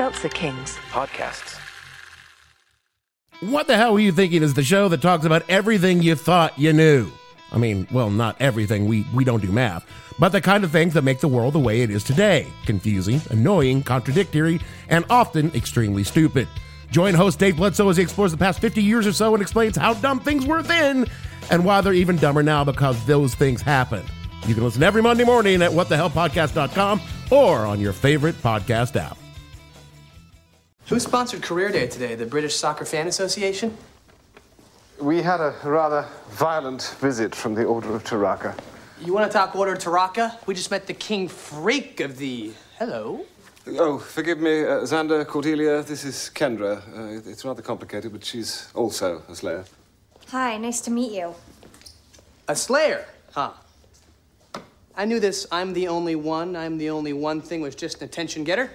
Seltzer Kings. Podcasts. What the hell were you thinking is the show that talks about everything you thought you knew. I mean, well, not everything, we, we don't do math, but the kind of things that make the world the way it is today confusing, annoying, contradictory, and often extremely stupid. Join host Dave Bledsoe as he explores the past 50 years or so and explains how dumb things were then and why they're even dumber now because those things happened. You can listen every Monday morning at whatthehellpodcast.com or on your favorite podcast app. Who sponsored Career Day today? The British Soccer Fan Association? We had a rather violent visit from the Order of Taraka. You want to talk Order of Taraka? We just met the king freak of the. Hello? Oh, forgive me, uh, Xander, Cordelia, this is Kendra. Uh, it's rather complicated, but she's also a Slayer. Hi, nice to meet you. A Slayer? Huh. I knew this. I'm the only one. I'm the only one thing was just an attention getter.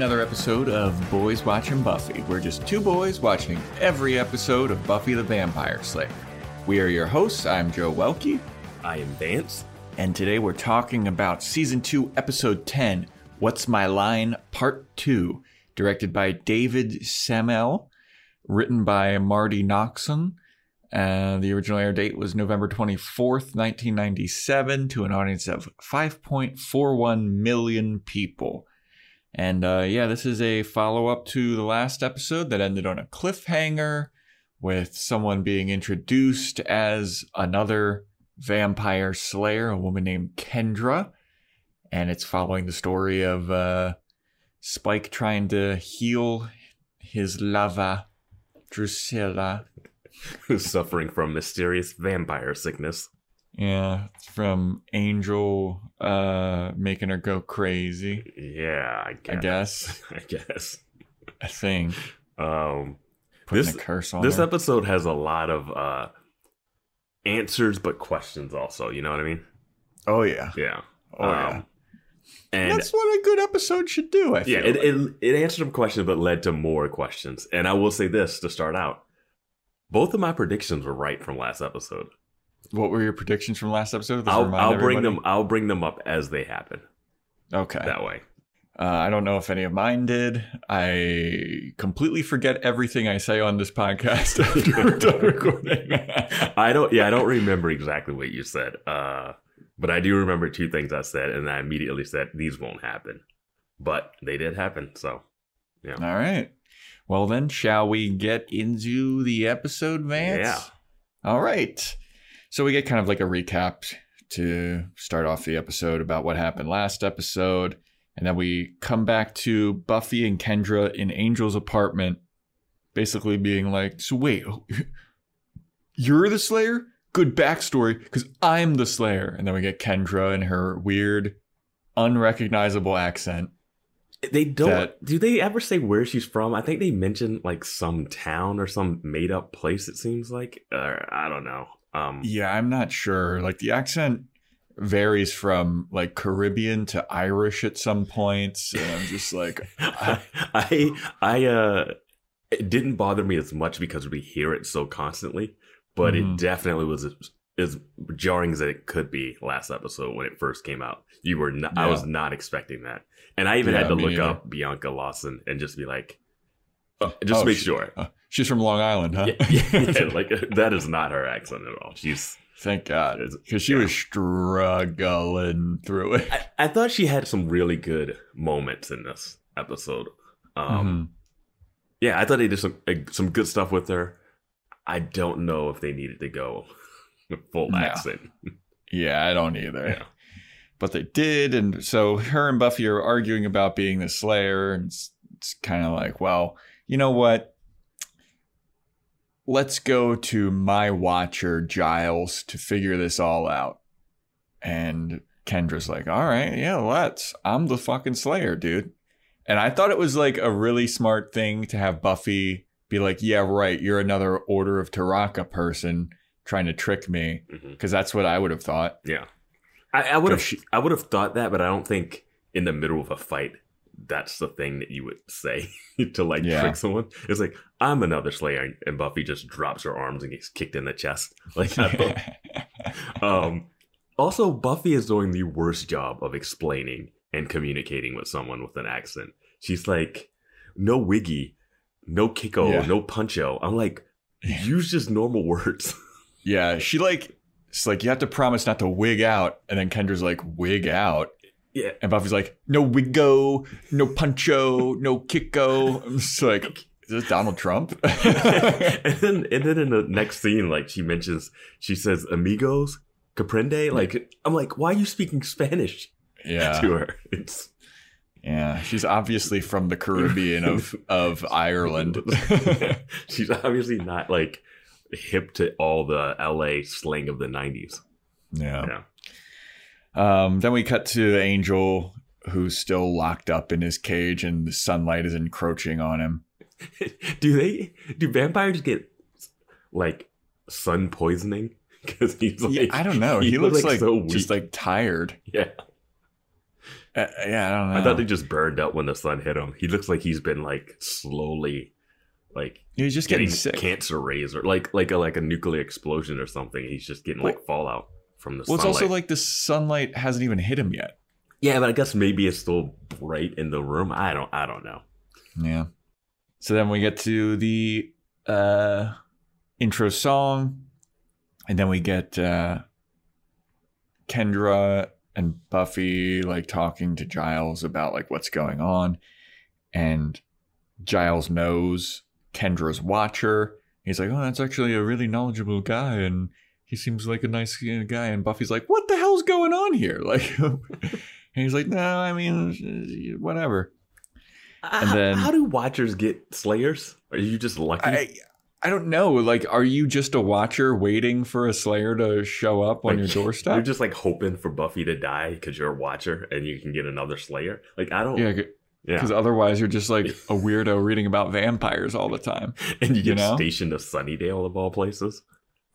Another episode of Boys Watching Buffy. We're just two boys watching every episode of Buffy the Vampire Slayer. We are your hosts. I'm Joe Welkie, I am Vance. and today we're talking about Season 2, Episode 10 What's My Line, Part 2, directed by David Semel, written by Marti Noxon. Uh, the original air date was November 24th, 1997, to an audience of 5.41 million people. And uh, yeah, this is a follow up to the last episode that ended on a cliffhanger with someone being introduced as another vampire slayer, a woman named Kendra. And it's following the story of uh, Spike trying to heal his lava, Drusilla. Who's suffering from mysterious vampire sickness? Yeah, from Angel uh, making her go crazy, Yeah, I guess. I guess. I guess. I think. Um, Putting this curse on this her. episode has a lot of uh answers, but questions also. You know what I mean? Oh, yeah. Yeah. Oh, yeah. And That's what a good episode should do, I feel yeah, it, like. it it answered some questions, but led to more questions. And I will say this to start out: both of my predictions were right from last episode. What were your predictions from last episode? I'll, I'll bring them. I'll bring them up as they happen. Okay. That way. Uh, I don't know if any of mine did. I completely forget everything I say on this podcast after we're done recording. I don't. Yeah, I don't remember exactly what you said. Uh, but I do remember two things I said, and I immediately said these won't happen, but they did happen. So, yeah, All right. Well, then, shall we get into the episode, Vance? Yeah. All right. So we get kind of like a recap to start off the episode about what happened last episode. And then we come back to Buffy and Kendra in Angel's apartment, basically being like, So wait, you're the Slayer? Good backstory, because I'm the Slayer. And then we get Kendra in her weird, unrecognizable accent. they don't. That- do they ever say where she's from? I think they mention like some town or some made up place. It seems like, or I don't know. Um, Yeah, I'm not sure. Like the accent varies from like Caribbean to Irish at some points. And I'm just like, I, I, I, uh, it didn't bother me as much because we hear it so constantly, but Mhm. it definitely was as, jarring as it could be last episode when it first came out. You were, not, I was not expecting that, and I even Yeah, had to look neither. up Bianca Lawson and just be like, uh, just oh, make she- sure. uh, she's from Long Island, huh? Yeah, yeah, like that is not her accent at all. She's. Thank God, because she yeah. was struggling through it. I, I thought she had some really good moments in this episode. Um, Mhm. Yeah, I thought they did some uh, some good stuff with her. I don't know if they needed to go full No. accent. Yeah, I don't either. Yeah. But they did, and so her and Buffy are arguing about being the Slayer, and it's, it's kind of like, well, you know what? Let's go to my Watcher Giles to figure this all out. And Kendra's like, all right, yeah, let's. I'm the fucking Slayer, dude. And I thought it was like a really smart thing to have Buffy be like, yeah, right, you're another Order of Taraka person trying to trick me mm-hmm. because that's what I would have thought. Yeah, I, I would have. She- I would have thought that, but I don't think in the middle of a fight that's the thing that you would say to like Yeah. trick someone. It's like I'm another Slayer, and Buffy just drops her arms and gets kicked in the chest. Like, um. Also, Buffy is doing the worst job of explaining and communicating with someone with an accent. She's like, no wiggy, no kiko, Yeah. no puncho. I'm like, use just normal words. yeah, she like it's like you have to promise not to wig out, and then Kendra's like wig out, yeah. and Buffy's like no wiggo, no puncho, no kicko. I'm just like, is this Donald Trump? and then and then in the next scene, like she mentions, she says amigos, comprende. Like I'm like, why are you speaking Spanish yeah, to her? It's yeah. She's obviously from the Caribbean of of Ireland. she's obviously not like hip to all the LA slang of the '90s. yeah. Yeah. Um, then we cut to Angel, who's still locked up in his cage, and the sunlight is encroaching on him. do they? Do vampires get like sun poisoning? Because he's like, yeah, I don't know. He, he looks like, so weak. just like tired. yeah. Uh, yeah, I don't know. I thought they just burned up when the sun hit him. He looks like he's been like slowly, like he's just getting, getting sick. cancer rays or like like a like a nuclear explosion or something. He's just getting like fallout from the Well, it's also like the sunlight hasn't even hit him yet. yeah, but I guess maybe it's still bright in the room. I don't I don't know. Yeah. So then we get to the uh, intro song, and then we get uh, Kendra and Buffy like talking to Giles about like what's going on, and Giles knows Kendra's watcher. He's like, "Oh, that's actually a really knowledgeable guy, and he seems like a nice uh, guy." And Buffy's like, "What the hell's going on here?" Like, and he's like, "No, I mean, whatever." And then- how do watchers get slayers? Are you just lucky? I I don't know. Like, are you just a watcher waiting for a Slayer to show up on Like, your doorstep? You're just like hoping for Buffy to die because you're a watcher and you can get another Slayer. Like I don't. yeah, Yeah. because otherwise you're just like a weirdo reading about vampires all the time. and you get you know? stationed to Sunnydale of all places.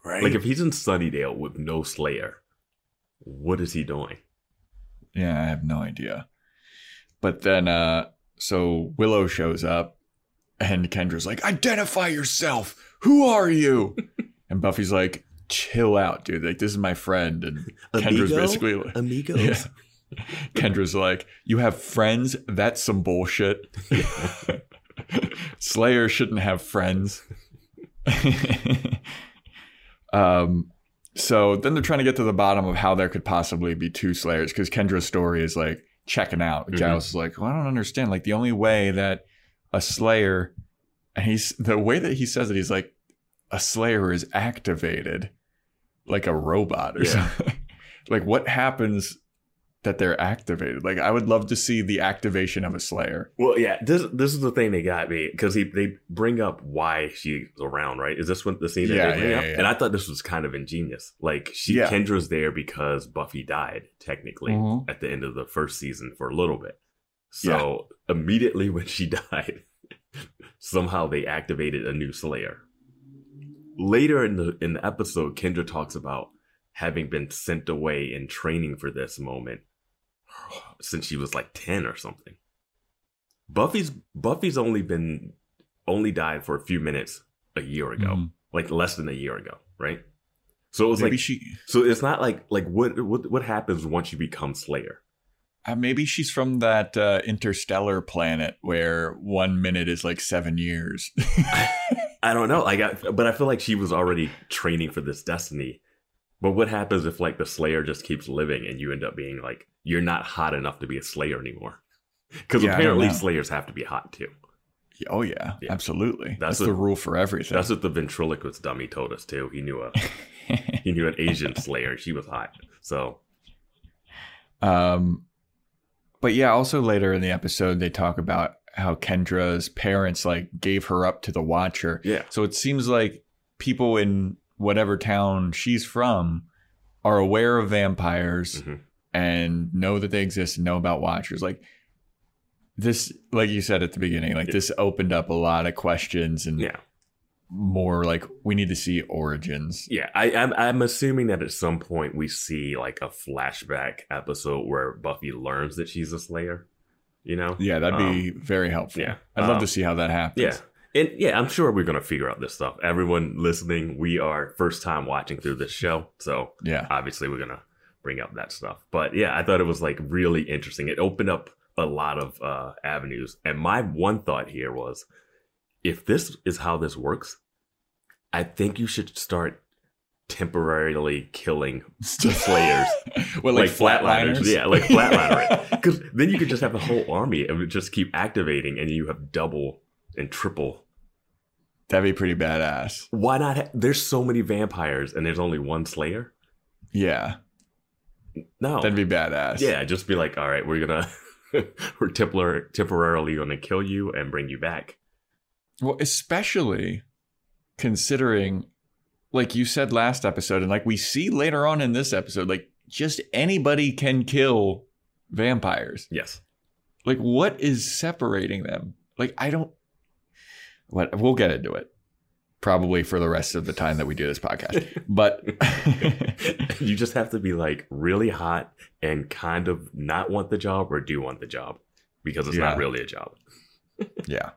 Right. Like if he's in Sunnydale with no Slayer, what is he doing? yeah, I have no idea. But then, uh, so Willow shows up, and Kendra's like, "Identify yourself. Who are you?" and Buffy's like, "Chill out, dude. Like this is my friend." And Kendra's Amigo? basically like, Amigos. Yeah. Kendra's like, "You have friends? That's some bullshit." Slayer shouldn't have friends. Um, so then they're trying to get to the bottom of how there could possibly be two Slayers because Kendra's story is like checking out. Mhm. Giles is like, "Well, I don't understand. Like the only way that a Slayer, and he's the way that he says it, he's like, a Slayer is activated like a robot or Yeah. something. like what happens that they're activated? Like I would love to see the activation of a Slayer. Well, yeah. This this is the thing they got me because he they bring up why she's around, right? Is this what the scene that Yeah, they bring yeah, up? yeah. And I thought this was kind of ingenious. Like she. Kendra's there because Buffy died technically Mhm. at the end of the first season for a little bit. So immediately when she died, somehow they activated a new Slayer. Later in the in the episode, Kendra talks about having been sent away in training for this moment since she was like 10 or something. Buffy's Buffy's only been only died for a few minutes a year ago, Mhm. like less than a year ago, right? So it was Maybe like she, so it's not like like what what what happens once you become Slayer? uh, maybe she's from that uh, interstellar planet where one minute is like seven years. I don't know. Like, I, but I feel like she was already training for this destiny. But what happens if like the Slayer just keeps living and you end up being like you're not hot enough to be a Slayer anymore? Because Yeah, apparently. Slayers have to be hot too. oh yeah, Yeah. absolutely. That's That's, a- the rule for everything. That's what the ventriloquist dummy told us too. He knew a he knew an Asian Slayer. She was hot. So Um, but yeah, also later in the episode, they talk about how Kendra's parents like gave her up to the Watcher. yeah, So it seems like people in whatever town she's from are aware of vampires Mhm. and know that they exist and know about Watchers. Like this, like you said at the beginning, like Yeah. this opened up a lot of questions and yeah. more like we need to see origins. Yeah, I, I'm I'm assuming that at some point we see like a flashback episode where Buffy learns that she's a Slayer. You know? Yeah, that'd be very helpful. yeah. I'd love Um, to see how that happens. Yeah. And yeah, I'm sure we're gonna figure out this stuff. Everyone listening, we are first time watching through this show, so Yeah. obviously we're gonna bring up that stuff. But yeah, I thought it was like really interesting. It opened up a lot of uh, avenues. And my one thought here was, if this is how this works, I think you should start temporarily killing slayers. well, like, flatliners. Yeah, like flatliner. Because then you could just have a whole army and just keep activating and you have double and triple. That'd be pretty badass. Why not? Ha- there's so many vampires and there's only one slayer. Yeah, No. that'd be badass. Yeah, just be like, all right, we're gonna we're tempor- temporarily gonna kill you and bring you back. Well, especially considering, like you said last episode, and like we see later on in this episode, like just anybody can kill vampires. Yes. Like, what is separating them? Like, I don't. What we'll get into it probably for the rest of the time that we do this podcast, but you just have to be like really hot and kind of not want the job or do want the job because it's Yeah. not really a job. Yeah.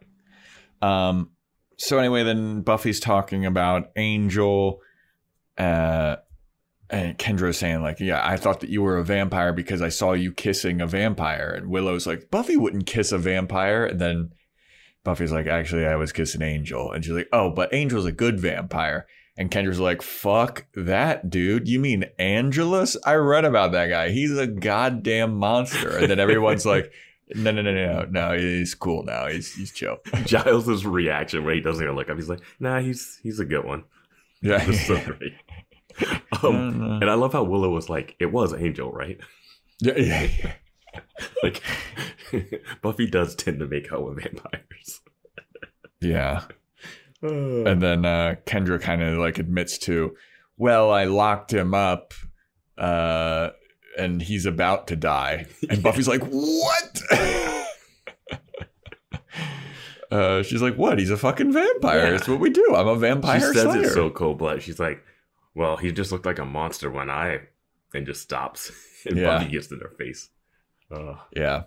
Um. So anyway, then Buffy's talking about Angel, uh, and Kendra's saying like, "Yeah, I thought that you were a vampire because I saw you kissing a vampire." And Willow's like, "Buffy wouldn't kiss a vampire." And then Buffy's like, "Actually, I was kissing Angel." And she's like, "Oh, but Angel's a good vampire." And Kendra's like, "Fuck that, dude! You mean Angelus? I read about that guy. He's a goddamn monster." And then everyone's like. No, no, no, no, no. He's cool now. He's he's chill. Giles's reaction when he doesn't even look up, he's like, "Nah, he's he's a good one." Yeah. So great. Um, and I love how Willow was like, "It was Angel, right?" yeah, yeah. Like Buffy does tend to make out with vampires. Yeah. And then uh, Kendra kind of like admits to, well, I locked him up uh, and he's about to die. And Buffy's like, what? uh, she's like, what? He's a fucking vampire. Yeah. It's what we do. I'm a vampire she says slayer. it so cold blooded. She's like, "Well, he just looked like a monster when I," and just stops. And Yeah. Buffy gets in her face. Uh, yeah.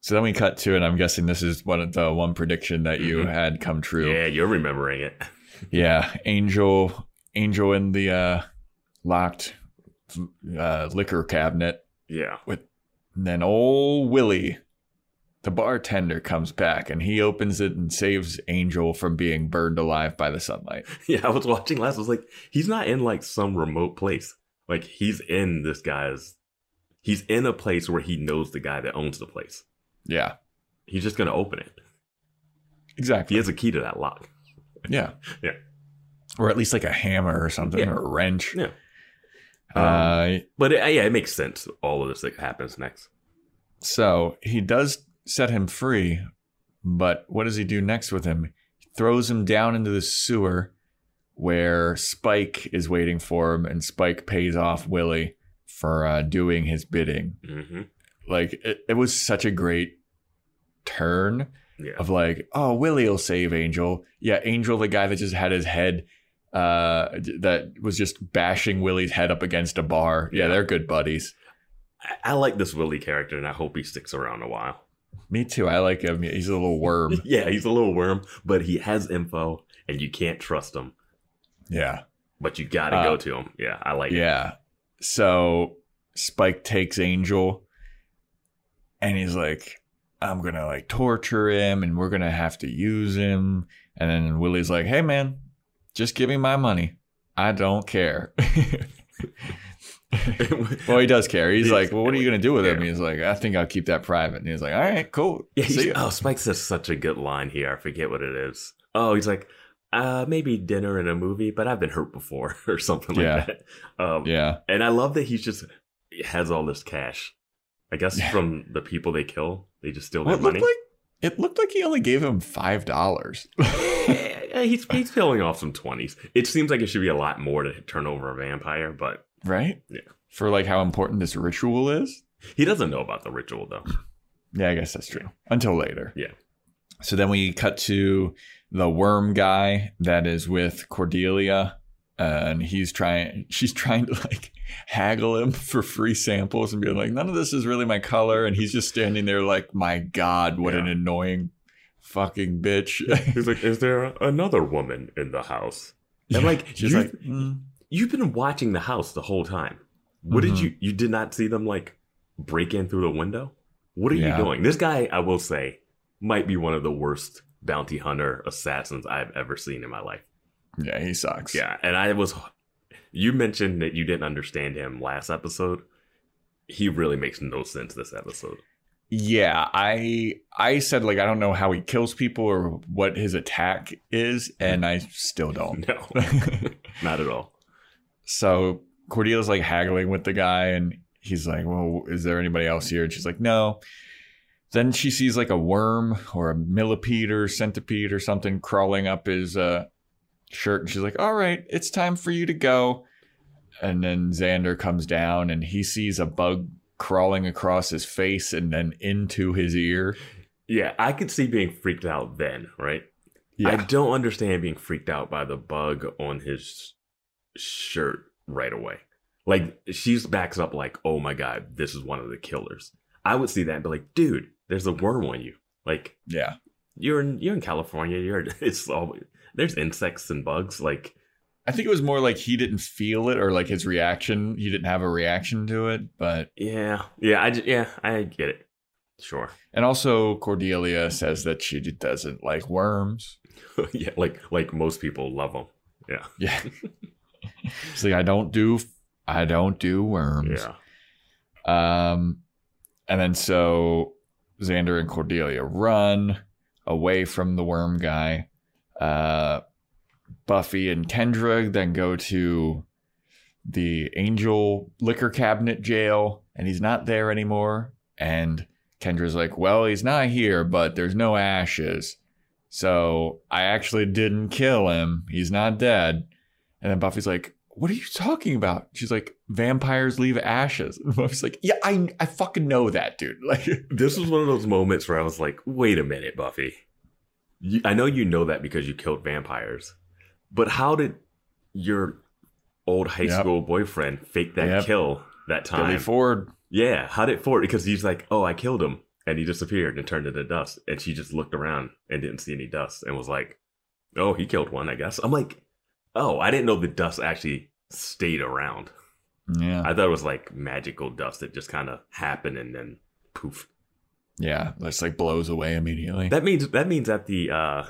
So then we cut to, and I'm guessing this is one of the one prediction that you Mhm. had come true. yeah, you're remembering it. Yeah, Angel, Angel in the uh, locked uh, liquor cabinet. Yeah, And then old Willie, the bartender, comes back and he opens it and saves Angel from being burned alive by the sunlight. yeah. I was watching last. I was like, he's not in like some remote place. Like he's in this guy's. He's in a place where he knows the guy that owns the place. Yeah, He's just gonna open it. Exactly. He has a key to that lock. Yeah. Yeah. Or at least like a hammer or something Yeah. or a wrench. Yeah. Um, Uh, But it, yeah, it makes sense. All of this that happens next. so he does set him free, but what does he do next with him? He throws him down into the sewer where Spike is waiting for him, and Spike pays off Willie for uh, doing his bidding. hmm Like it, it was such a great turn Yeah. of like, oh, Willie will save Angel. Yeah, Angel, the guy that just had his head, uh, that was just bashing Willie's head up against a bar. Yeah, Yeah. they're good buddies. I, I like this Willie character, and I hope he sticks around a while. Me too. I like him. He's a little worm. Yeah, he's a little worm, but he has info, and you can't trust him. Yeah. But you got to Uh, go to him. Yeah, I like it. Yeah. So Spike takes Angel and he's like, I'm to like torture him and we're to have to use him. And then Willie's like, hey, man, just give me my money. I don't care. well, he does care. He's He's- like, well, what are you going to do with him? He's like, I think I'll keep that private. And he's like, all right, cool. Yeah, oh, Spike says such a good line here. I forget what it is. Oh, he's like, uh, maybe dinner and a movie, but I've been hurt before, or something like Yeah. that. Um, yeah. And I love that he's just has all this cash. I guess Yeah. from the people they kill, they just steal Well, their it looked money. like it looked like he only gave him five dollars. He's he's peeling off some twenties. It seems like it should be a lot more to turn over a vampire, but right? Yeah. For like how important this ritual is. he doesn't know about the ritual though. Yeah, I guess that's true. Until later. Yeah. So then we cut to the worm guy that is with Cordelia, and he's trying. She's trying to like haggle him for free samples and being like, "None of this is really my color," and he's just standing there like, "My God, what an annoying fucking bitch!" He's like, "Is there another woman in the house?" And like, she's like, "Mm." you've been watching the house the whole time. What Mhm. did you? You did not see them like break in through the window. What are Yeah. you doing? This guy, I will say, might be one of the worst bounty hunter assassins I've ever seen in my life. "Yeah, he sucks." Yeah, and I was. You mentioned that you didn't understand him last episode. He really makes no sense this episode. Yeah, I I said like I don't know how he kills people or what his attack is, and I still don't. No, not at all. so Cordelia's like haggling with the guy, and he's like, "Well, is there anybody else here?" And she's like, "No." Then she sees like a worm or a millipede or centipede or something crawling up his uh, shirt, and she's like, "All right, it's time for you to go." And then Xander comes down, and he sees a bug crawling across his face and then into his ear. Yeah, I could see being freaked out then, right? I don't understand being freaked out by the bug on his shirt right away. Like she's backs up like, "Oh my god, this is one of the killers." I would see that and be like, "Dude, there's a worm on you." Like yeah. you're in you're in California. You're it's all there's insects and bugs. Like I think it was more like he didn't feel it or like his reaction. He didn't have a reaction to it. But, yeah, yeah, I yeah, I get it. Sure. and also Cordelia says that she doesn't like worms. yeah, like like most people love them. Yeah, Yeah. See, I don't do, I don't do worms. yeah. Um, and then so Xander and Cordelia run away from the worm guy. Uh, Buffy and Kendra then go to the Angel liquor cabinet jail, and he's not there anymore. And Kendra's like, Well, he's not here, but there's no ashes. So I actually didn't kill him. He's not dead. And then Buffy's like, What are you talking about? She's like, Vampires leave ashes. And Buffy's like, Yeah, I, I fucking know that, dude. Like, This was one of those moments where I was like, wait a minute, Buffy. You, I know you know that because you killed vampires, but how did your old high Yep. school boyfriend fake that Yep. kill that time? Billy Ford. Yeah, how did Ford? Because he's like, oh, I killed him. And he disappeared and turned into dust. And she just looked around and didn't see any dust and was like, oh, he killed one, I guess. I'm like, oh, I didn't know the dust actually stayed around. Yeah. I thought it was like magical dust that just kind of happened and then poof. Yeah. it's like blows away immediately. That means that means at the uh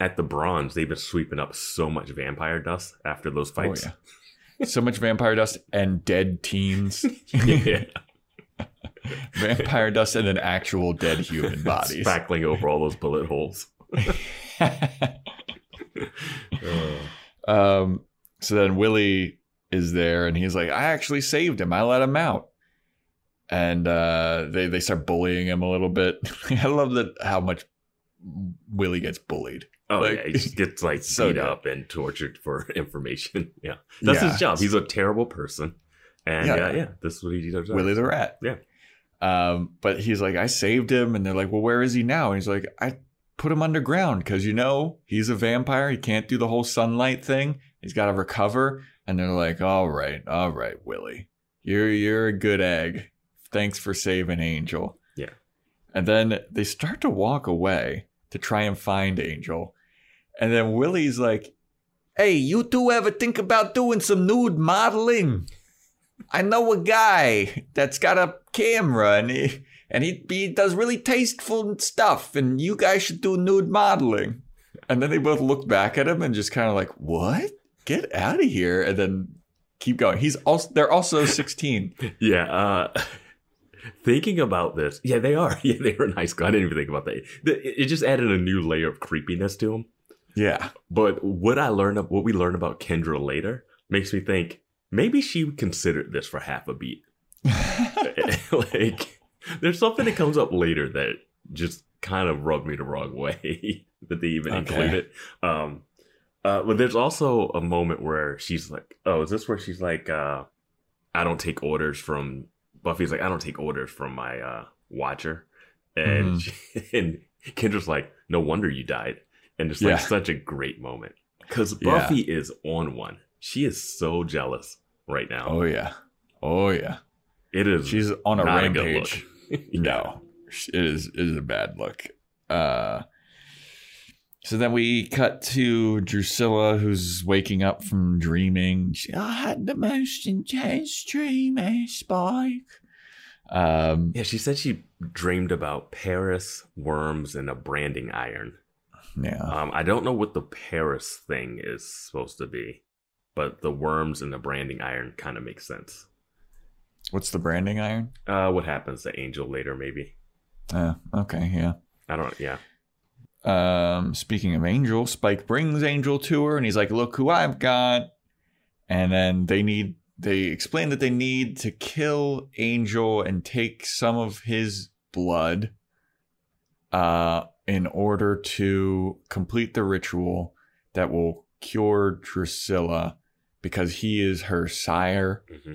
at the bronze they've been sweeping up so much vampire dust after those oh, fights. yeah. So much vampire dust and dead teens. yeah. vampire dust and then actual dead human bodies. Spackling over all those bullet holes. um, so then Willie is there and he's like, I actually saved him. I let him out. And uh, they, they start bullying him a little bit. I love that how much Willie gets bullied. Oh Like- yeah, he just gets like So beat good. up and tortured for information. Yeah, that's Yeah. his job. He's a terrible person, and Yeah. yeah, yeah, this is what he does. Willie the rat. Yeah. Um, but he's like, I saved him, and they're like, Well, where is he now? And he's like, I put him underground because you know he's a vampire. He can't do the whole sunlight thing. He's got to recover. And they're like, All right, all right, Willie, you're you're a good egg. Thanks for saving Angel. Yeah. And then they start to walk away to try and find Angel, and then Willie's like, Hey, you two ever think about doing some nude modeling? I know a guy that's got a camera and he and he, he does really tasteful stuff and you guys should do nude modeling. And then they both look back at him and just kind of like, "What? Get out of here!" And then keep going. He's also they're also 16. Yeah. Uh, thinking about this, yeah, they are. Yeah, they were in high school. I didn't even think about that. It just added a new layer of creepiness to him. Yeah. But what I learned, what we learned about Kendra later, makes me think maybe she considered this for half a beat. like, there's something that comes up later that just kind of rubbed me the wrong way that they even Okay. include it. Um, uh, but there's also a moment where she's like, "Oh, is this where she's like, uh, I don't take orders from Buffy's like, I don't take orders from my uh, watcher," and she, and Kendra's like, no wonder you died. And it's Yeah. like such a great moment because Yeah. Buffy is on one. She is so jealous right now. Oh yeah. Oh yeah. it is. She's on a rampage. look. Yeah. No, it is it is a bad look. Uh, so then we cut to Drusilla, who's waking up from dreaming. She, I had the most intense dream, eh, Spike? Um, Yeah, she said she dreamed about Paris, worms, and a branding iron. yeah, Um, I don't know what the Paris thing is supposed to be, but the worms and the branding iron kind of makes sense. what's the branding iron? Uh, what happens to Angel later? Maybe Uh, okay, yeah. I don't. Yeah, Um, speaking of Angel, Spike brings Angel to her, and he's like, "Look who I've got." And then they need they explain that they need to kill Angel and take some of his blood, uh, in order to complete the ritual that will cure Drusilla, because he is her sire. hmm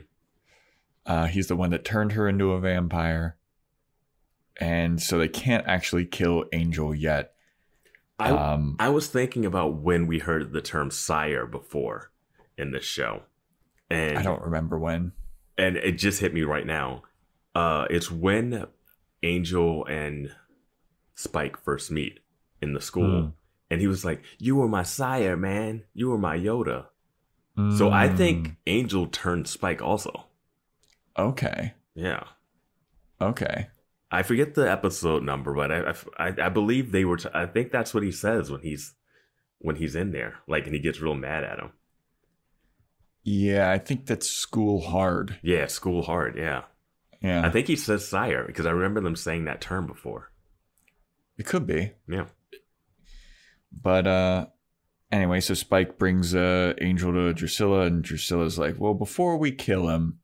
Uh, he's the one that turned her into a vampire. And so they can't actually kill Angel yet. I um, I was thinking about when we heard the term sire before in this show, and I don't remember when. and it just hit me right now. Uh, it's when Angel and Spike first meet in the school, Hmm. and he was like, "You were my sire, man. You were my Yoda." So I think Mm, Angel turned Spike also. Okay. Yeah, Okay. I forget the episode number, but I I, I believe they were. T- I think that's what he says when he's when he's in there, like, and he gets real mad at him. Yeah, I think that's school hard. Yeah, school hard. Yeah, Yeah. I think he says sire because I remember them saying that term before. it could be. Yeah. But uh anyway, so Spike brings uh Angel to Drusilla and Drusilla's like, "Well, before we kill him,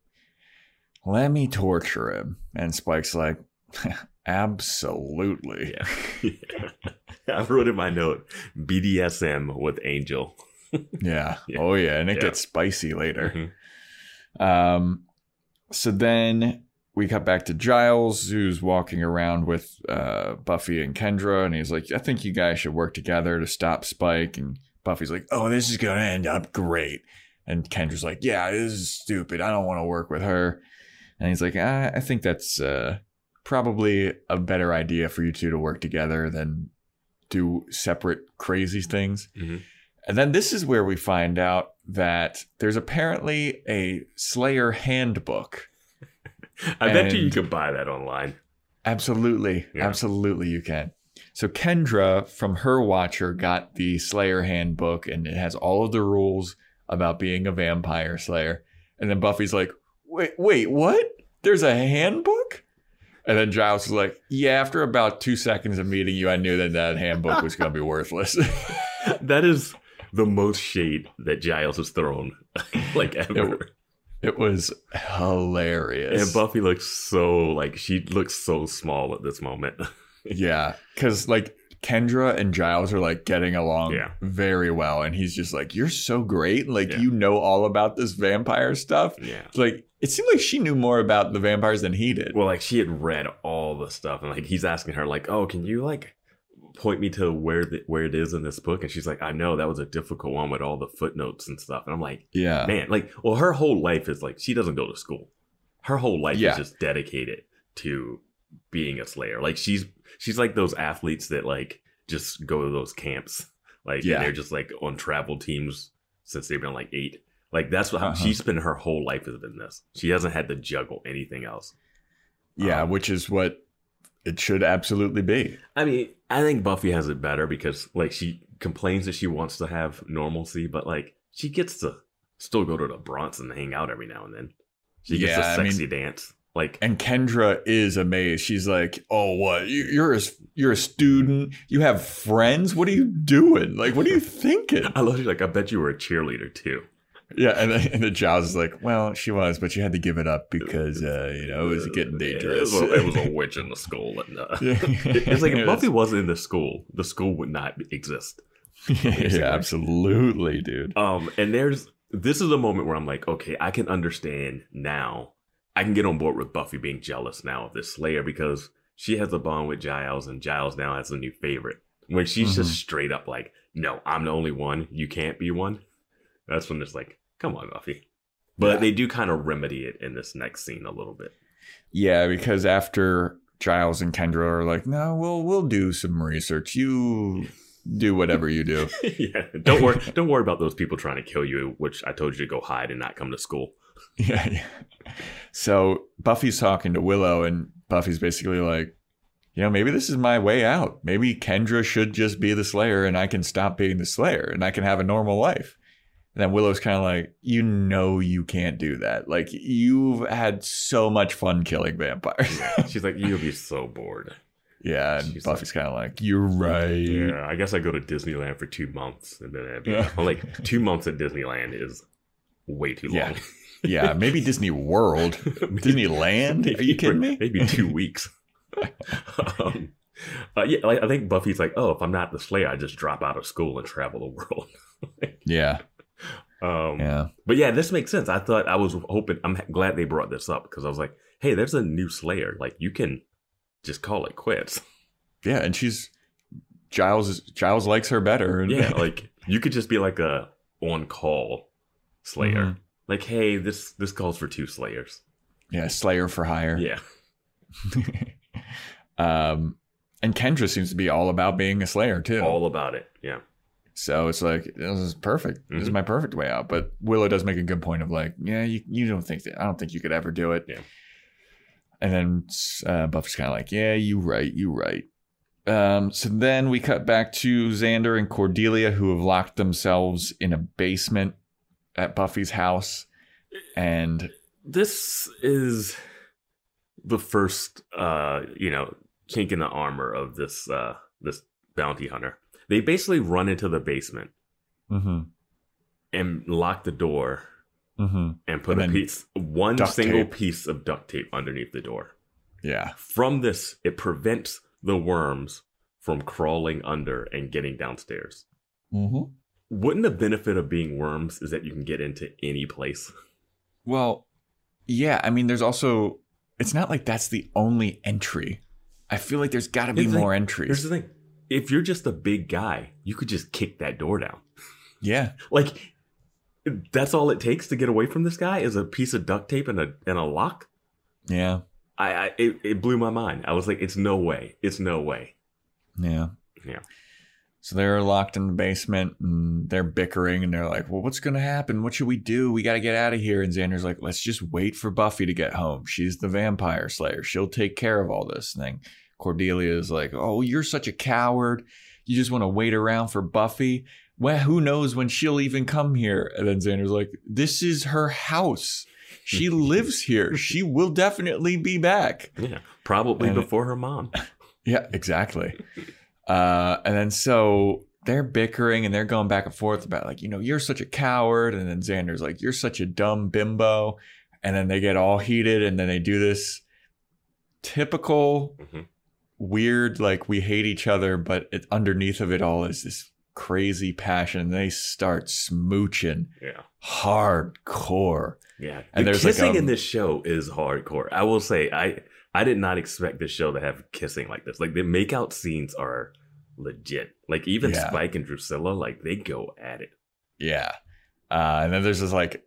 let me torture him." And Spike's like, "Absolutely." Yeah. I wrote in my note BDSM with Angel. Yeah. Yeah. Oh yeah, and it Yeah. gets spicy later. Mhm. Um, so then we cut back to Giles, who's walking around with uh, Buffy and Kendra, and he's like, "I think you guys should work together to stop Spike." And Buffy's like, "Oh, this is gonna end up great." And Kendra's like, "Yeah, this is stupid. I don't want to work with her." And he's like, I, "I think that's uh, probably a better idea for you two to work together than do separate crazy things." Mhm. And then this is where we find out that there's apparently a Slayer handbook. I bet you you could buy that online. Absolutely. Yeah. Absolutely, you can. So Kendra from her watcher got the Slayer handbook and it has all of the rules about being a vampire slayer. And then Buffy's like, wait, wait, what? There's a handbook? And then Giles was like, yeah, after about two seconds of meeting you, I knew that that handbook was going to be worthless. That is the most shade that Giles has thrown, like ever. it was hilarious. And Buffy looks so like she looks so small at this moment. Yeah, because like Kendra and Giles are like getting along Yeah. very well, and he's just like, "You're so great! Like Yeah. you know all about this vampire stuff." yeah. It's Like it seemed like she knew more about the vampires than he did. Well, like she had read all the stuff, and like he's asking her, like, "Oh, can you like point me to where the, where it is in this book?" And she's like, "I know that was a difficult one with all the footnotes and stuff." And I'm like, yeah, man, like, well, her whole life is like she doesn't go to school. Her whole life Yeah. is just dedicated to being a slayer. Like she's she's like those athletes that like just go to those camps. Like Yeah. and they're just like on travel teams since they've been like eight. Like that's what Uh-huh. she's been her whole life has been this. She hasn't had to juggle anything else. yeah, Um, which is what it should absolutely be. I mean, I think Buffy has it better because like she complains that she wants to have normalcy, but like she gets to still go to the Bronze and hang out every now and then. She gets Yeah, I a mean- sexy dance. Like And Kendra is amazed. She's like, "Oh, what? You- You're a you're a student. You have friends. What are you doing? Like, what are you thinking?" I love you. Like I bet you were a cheerleader too. Yeah, and then, and the Giles is like, "Well, she was, but she had to give it up because uh, you know it was getting dangerous." It was, a, it was a witch in the school, and uh, Yeah. it's like if Buffy wasn't in the school, the school would not exist. yeah, absolutely, dude. Um, and there's this is a moment where I'm like, okay, I can understand now. I can get on board with Buffy being jealous now of this Slayer because she has a bond with Giles, and Giles now has a new favorite. When she's just Mhm. straight up like, "No, I'm the only one. You can't be one." That's when it's like, "Come on, Buffy." But Yeah. they do kind of remedy it in this next scene a little bit. Yeah, because after Giles and Kendra are like, "No, we'll we'll do some research. You do whatever you do." yeah, don't worry. don't worry about those people trying to kill you, which I told you to go hide and not come to school. yeah, yeah. So Buffy's talking to Willow, and Buffy's basically like, you know, maybe this is my way out. Maybe Kendra should just be the Slayer, and I can stop being the Slayer, and I can have a normal life. And then Willow's kind of like, you know, you can't do that. Like you've had so much fun killing vampires. She's like, "You'll be so bored." yeah, and She's Buffy's kind of like, you're right. Yeah, I guess I go to Disneyland for two months, and then I'd be Yeah. like two months at Disneyland is way too long. Yeah, maybe Disney World, Disneyland. Are you kidding me? Maybe two weeks. um, uh, yeah, like, I think Buffy's like, oh, if I'm not the Slayer, I just drop out of school and travel the world. Yeah, um, yeah, But yeah, this makes sense. I thought I was hoping. I'm glad they brought this up because I was like, hey, there's a new Slayer. Like you can just call it quits. yeah. And she's Giles. Giles likes her better. And Yeah, like you could just be like a on call Slayer. Mhm. Like, hey, this this calls for two Slayers. yeah, Slayer for hire. Yeah, um, and Kendra seems to be all about being a Slayer too. all about it. Yeah, so it's like this is perfect. This is Mhm. my perfect way out. But Willow does make a good point of like, yeah, you, you don't think that I don't think you could ever do it. Yeah. And then uh, Buffy's kind of like, yeah, you right, you right. Um, so then we cut back to Xander and Cordelia, who have locked themselves in a basement at Buffy's house, and this is the first, uh, you know, kink in the armor of this uh this bounty hunter. They basically run into the basement mm-hmm, and lock the door mm-hmm, and put And a piece, one single tape. piece of duct tape underneath the door. yeah, From this, it prevents the worms from crawling under and getting downstairs. mm-hmm. Wouldn't the benefit of being worms is that you can get into any place? Well, yeah. I mean, there's also. It's not like that's the only entry. I feel like there's got to be the more thing. entries. Here's the thing: if you're just a big guy, you could just kick that door down. yeah, Like that's all it takes to get away from this guy is a piece of duct tape and a and a lock. yeah, I, I it, it blew my mind. I was like, it's no way. It's no way. yeah, Yeah. So they're locked in the basement and they're bickering and they're like, "Well, what's going to happen? What should we do? We got to get out of here." And Xander's like, "Let's just wait for Buffy to get home. She's the vampire slayer. She'll take care of all this thing." Cordelia is like, "Oh, you're such a coward. You just want to wait around for Buffy. Well, who knows when she'll even come here?" And then Xander's like, "This is her house. She lives here. She will definitely be back." Yeah. Probably And- before her mom. Yeah, exactly. Uh, and then so they're bickering and they're going back and forth about like, you know, you're such a coward, and then Xander's like, you're such a dumb bimbo, and then they get all heated, and then they do this typical Mhm. weird like we hate each other, but it, underneath of it all is this crazy passion. And They start smooching Yeah. hardcore. Yeah. And the there's like kissing a- in this show is hardcore. I will say I I did not expect this show to have kissing like this. Like the makeout scenes are legit. Like even Yeah. Spike and Drusilla, like they go at it. Yeah. Uh, and then there's this like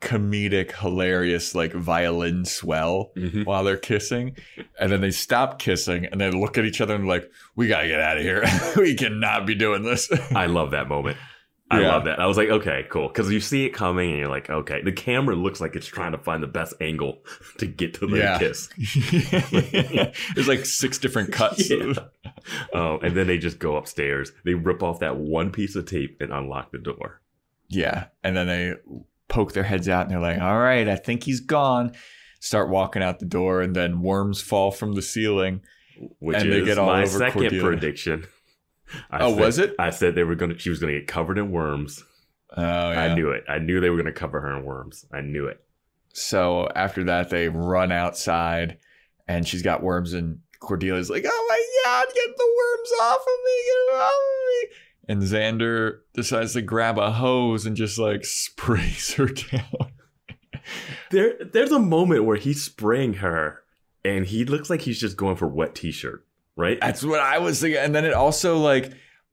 comedic, hilarious, like violin swell Mhm. while they're kissing. And then they stop kissing and they look at each other and like, we got to get out of here. we cannot be doing this. I love that moment. I Yeah. love that. I was like, okay, cool. Because you see it coming and you're like, okay. The camera looks like it's trying to find the best angle to get to the Yeah. kiss. There's like six different cuts. Yeah. Um, and then they just go upstairs. They rip off that one piece of tape and unlock the door. Yeah. And then they poke their heads out and they're like, all right, I think he's gone. Start walking out the door and then worms fall from the ceiling. Which And they is get all my over second Cordelia. prediction. I Oh, said- was it? I said they were gonna. She was gonna get covered in worms. Oh, yeah. I knew it. I knew they were gonna cover her in worms. I knew it. So after that, they run outside and she's got worms, and Cordelia's like, Oh my God, get the worms off of me, get them off of me. And Xander decides to grab a hose and just like sprays her down. There, there's a moment where he's spraying her, and he looks like he's just going for wet t-shirt. Right? That's what I was thinking. And then it also like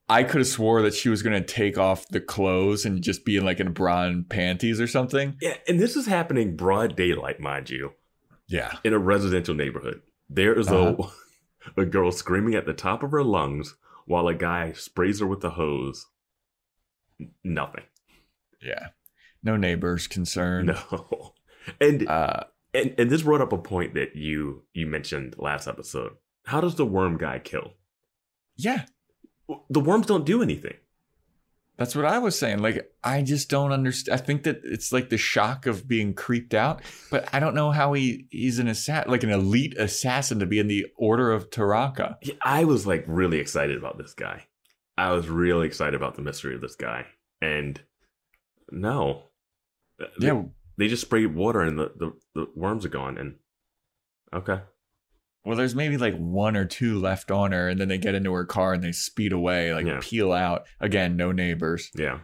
I could have swore that she was gonna take off the clothes and just be in like in bra and panties or something. yeah, and this is happening broad daylight, mind you, Yeah. in a residential neighborhood. There is a a girl screaming at the top of her lungs while a guy sprays her with a hose. Nothing. Yeah. No neighbors concerned. No. And Uh and and this brought up a point that you you mentioned last episode. How does the worm guy kill? yeah. The worms don't do anything. That's what I was saying. Like, I just don't understand. I think that it's like the shock of being creeped out, but I don't know how he he's an assassin, like an elite assassin to be in the Order of Taraka. Yeah, I was like really excited about this guy. I was really excited about the mystery of this guy. And no. Uh, they, Yeah. They just sprayed water and the, the, the worms are gone and okay. Well, there's maybe like one or two left on her, and then they get into her car and they speed away, like Yeah. peel out. Again, no neighbors. Yeah.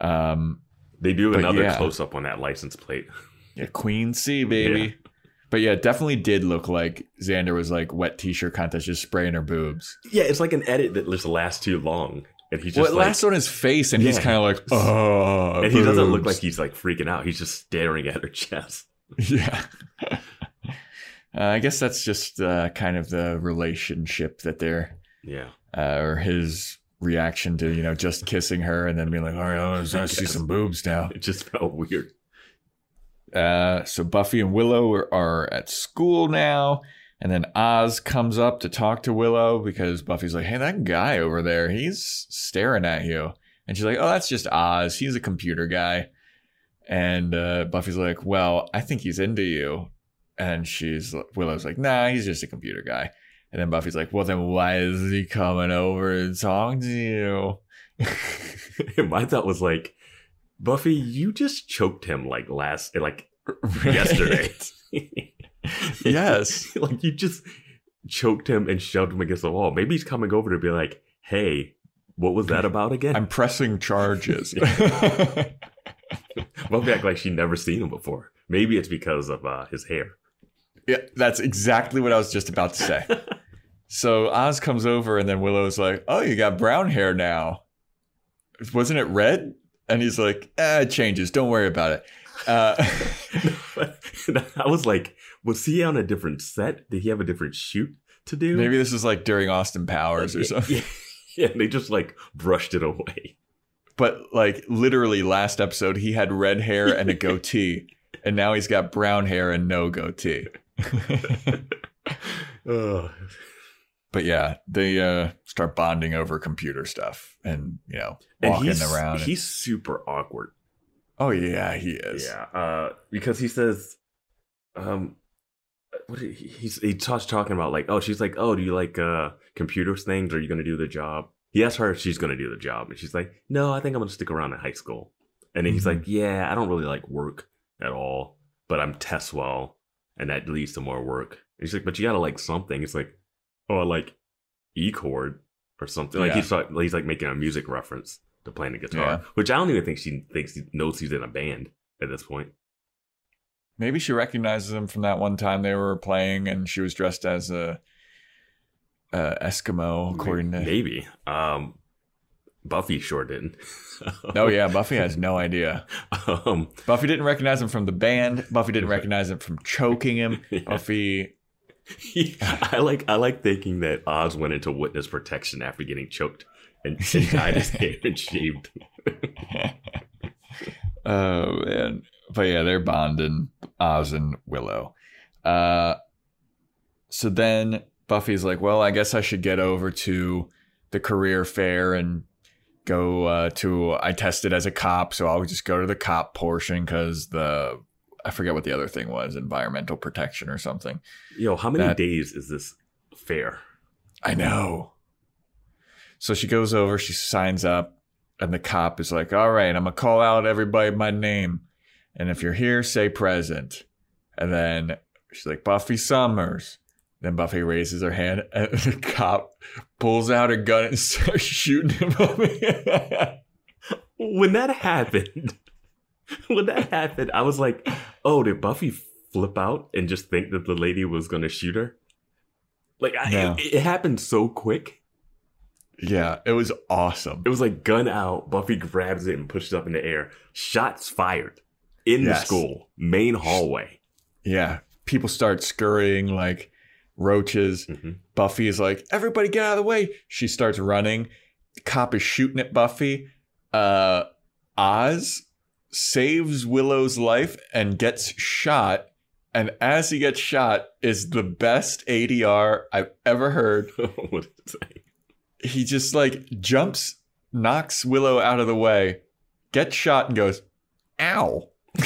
Um, They do another yeah. close up on that license plate. yeah, Queen C, baby. Yeah. But yeah, it definitely did look like Xander was like wet t-shirt contest, just spraying her boobs. Yeah, it's like an edit that just lasts too long. And he's Well, just it like lasts on his face, and he's kind of like, oh, and he doesn't look like he's like freaking out. He's just staring at her chest. Yeah. Uh, I guess that's just uh, kind of the relationship that they're, Yeah. uh, or his reaction to, you know, just kissing her and then being like, all right, I want to see some boobs now. It just felt weird. Uh, so Buffy and Willow are, are at school now. And then Oz comes up to talk to Willow because Buffy's like, hey, that guy over there, he's staring at you. And she's like, oh, that's just Oz. He's a computer guy. And uh, Buffy's like, well, I think he's into you. And she's Willow's like, nah, he's just a computer guy. And then Buffy's like, well, then why is he coming over and talking to you? My thought was like, Buffy, you just choked him like last, like yesterday. Yes. like you just choked him and shoved him against the wall. Maybe he's coming over to be like, hey, what was that about again? I'm pressing charges. Buffy act like she never seen him before. Maybe it's because of uh, his hair. Yeah, that's exactly what I was just about to say. so Oz comes over, and then Willow's like, "Oh, you got brown hair now. Wasn't it red?" And he's like, eh, "It changes. Don't worry about it." Uh, I was like, was he on a different set? Did he have a different shoot to do? maybe this is like during Austin Powers or something. Yeah, yeah, they just like brushed it away. But like literally, last episode he had red hair and a goatee, and now he's got brown hair and no goatee. But yeah, they uh, start bonding over computer stuff, and you know, and walking he's, around. and- He's super awkward. oh yeah, he is. Yeah, uh, because he says, um, what he, he's he starts talking about like, oh, she's like, oh, do you like uh computers things? Are you gonna do the job? He asks her if she's gonna do the job, and she's like, no, I think I'm gonna stick around in high school. And then he's like, yeah, I don't really like work at all, but I'm test well, and that leads to more work. And he's like, but you gotta like something. It's like, oh, I like E chord or something. Like Yeah. he's like, he's like making a music reference to playing the guitar, Yeah. which I don't even think she thinks he knows he's in a band at this point. Maybe she recognizes him from that one time they were playing, and she was dressed as a, a Eskimo, according to. maybe. Um, Buffy sure didn't. Oh yeah, Buffy has no idea. um, Buffy didn't recognize him from the band. Buffy didn't recognize him from choking him. Buffy. I like I like thinking that Oz went into witness protection after getting choked and, and dyed his hair and shaved. Oh man, but yeah, they're bonding Oz and Willow. Uh, so then Buffy's like, "Well, I guess I should get over to the career fair and go uh, to. I tested as a cop, so I'll just go to the cop portion because the I forget what the other thing was, environmental protection or something. Yo, how many That- days is this fair? I know. So she goes over, she signs up, and the cop is like, All right, I'm going to call out everybody by name. And if you're here, say present. And then she's like, Buffy Summers. Then Buffy raises her hand, and the cop pulls out a gun and starts shooting him. When that happened, when that happened, I was like, "Oh, did Buffy flip out and just think that the lady was gonna shoot her?" Like I, Yeah. it, it happened so quick. Yeah, it was awesome. It was like gun out. Buffy grabs it and pushes it up in the air. Shots fired in the school main hallway. Yeah. People start scurrying like roaches. Mhm. Buffy is like, everybody get out of the way. She starts running. Cop is shooting at Buffy. Uh, Oz saves Willow's life and gets shot. And as he gets shot, is the best ADR I've ever heard. what did it say? He just like jumps, knocks Willow out of the way, gets shot, and goes, ow.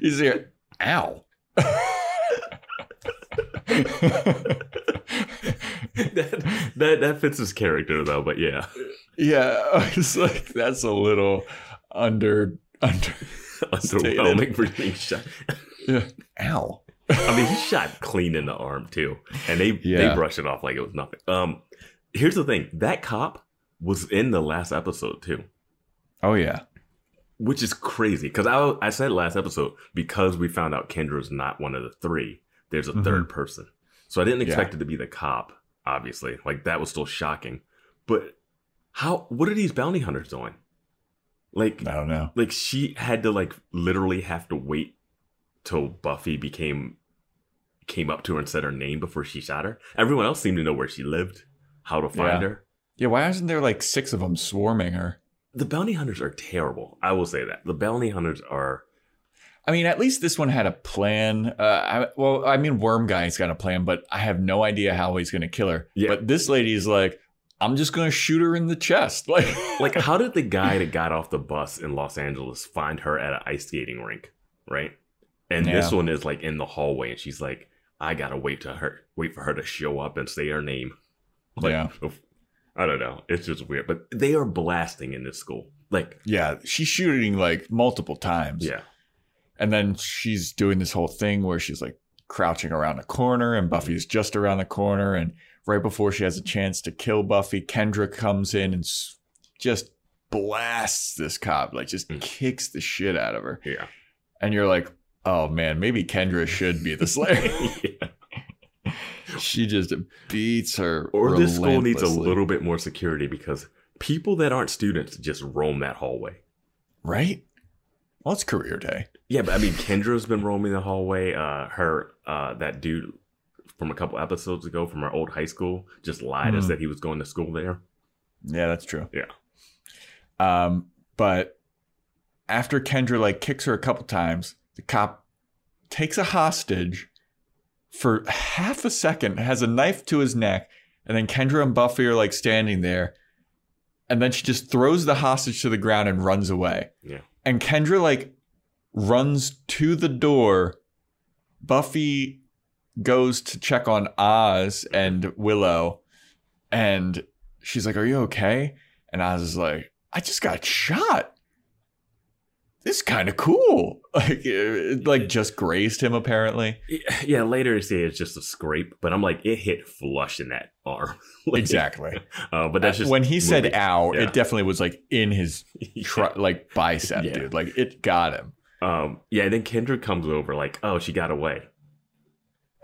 He's here, ow. That, that that fits his character though, but yeah. Yeah, I was like, that's a little under under. Underwhelming for being shot. Yeah. Ow. I mean, he shot clean in the arm too, and they Yeah. they brushed it off like it was nothing. Um, here's the thing: that cop was in the last episode too, Oh yeah. which is crazy. Because I I said last episode because we found out Kendra's not one of the three. There's a mm-hmm. third person, so I didn't expect it to be the cop. Obviously, like that was still shocking. But how? What are these bounty hunters doing? Like I don't know. like she had to like literally have to wait till Buffy became came up to her and said her name before she shot her. Everyone else seemed to know where she lived, how to find Yeah. her. Yeah, why isn't there like six of them swarming her? The bounty hunters are terrible. I will say that. The bounty hunters are I mean, at least this one had a plan. Uh, I, well, I mean, Worm Guy's got a plan, but I have no idea how he's going to kill her. Yeah. But this lady is like, I'm just going to shoot her in the chest. Like, like how did the guy that got off the bus in Los Angeles find her at an ice skating rink, right? And this one is like in the hallway and she's like, I gotta wait to her wait for her to show up and say her name. Like, Yeah. I don't know. It's just weird. But they are blasting in this school. Like, yeah, she's shooting like multiple times. yeah. And then she's doing this whole thing where she's like crouching around a corner and Buffy's just around the corner. And right before she has a chance to kill Buffy, Kendra comes in and just blasts this cop, like just Mm. kicks the shit out of her. Yeah. And you're like, oh man, maybe Kendra should be the Slayer. yeah. she just beats her. Or this school needs a little bit more security because people that aren't students just roam that hallway. right. Well, it's career day. Yeah, but I mean, Kendra's been roaming the hallway. Uh, her, uh, that dude from a couple episodes ago from our old high school just lied and Hmm. said he was going to school there. Yeah, that's true. Yeah. Um, but after Kendra like kicks her a couple times, the cop takes a hostage for half a second, has a knife to his neck, and then Kendra and Buffy are like standing there, and then she just throws the hostage to the ground and runs away. Yeah. And Kendra like runs to the door. Buffy goes to check on Oz and Willow, and she's like, Are you okay? And Oz is like, I just got shot. This is kind of cool. Like, it, like just grazed him apparently. Yeah, later they say it's just a scrape, but I'm like, it hit flush in that arm. Like, Exactly. Uh, but that's just when he said "ow," Yeah. it definitely was like in his tr- like bicep, Yeah. dude. Like it got him. Um, yeah, and then Kendra comes over like, oh, she got away.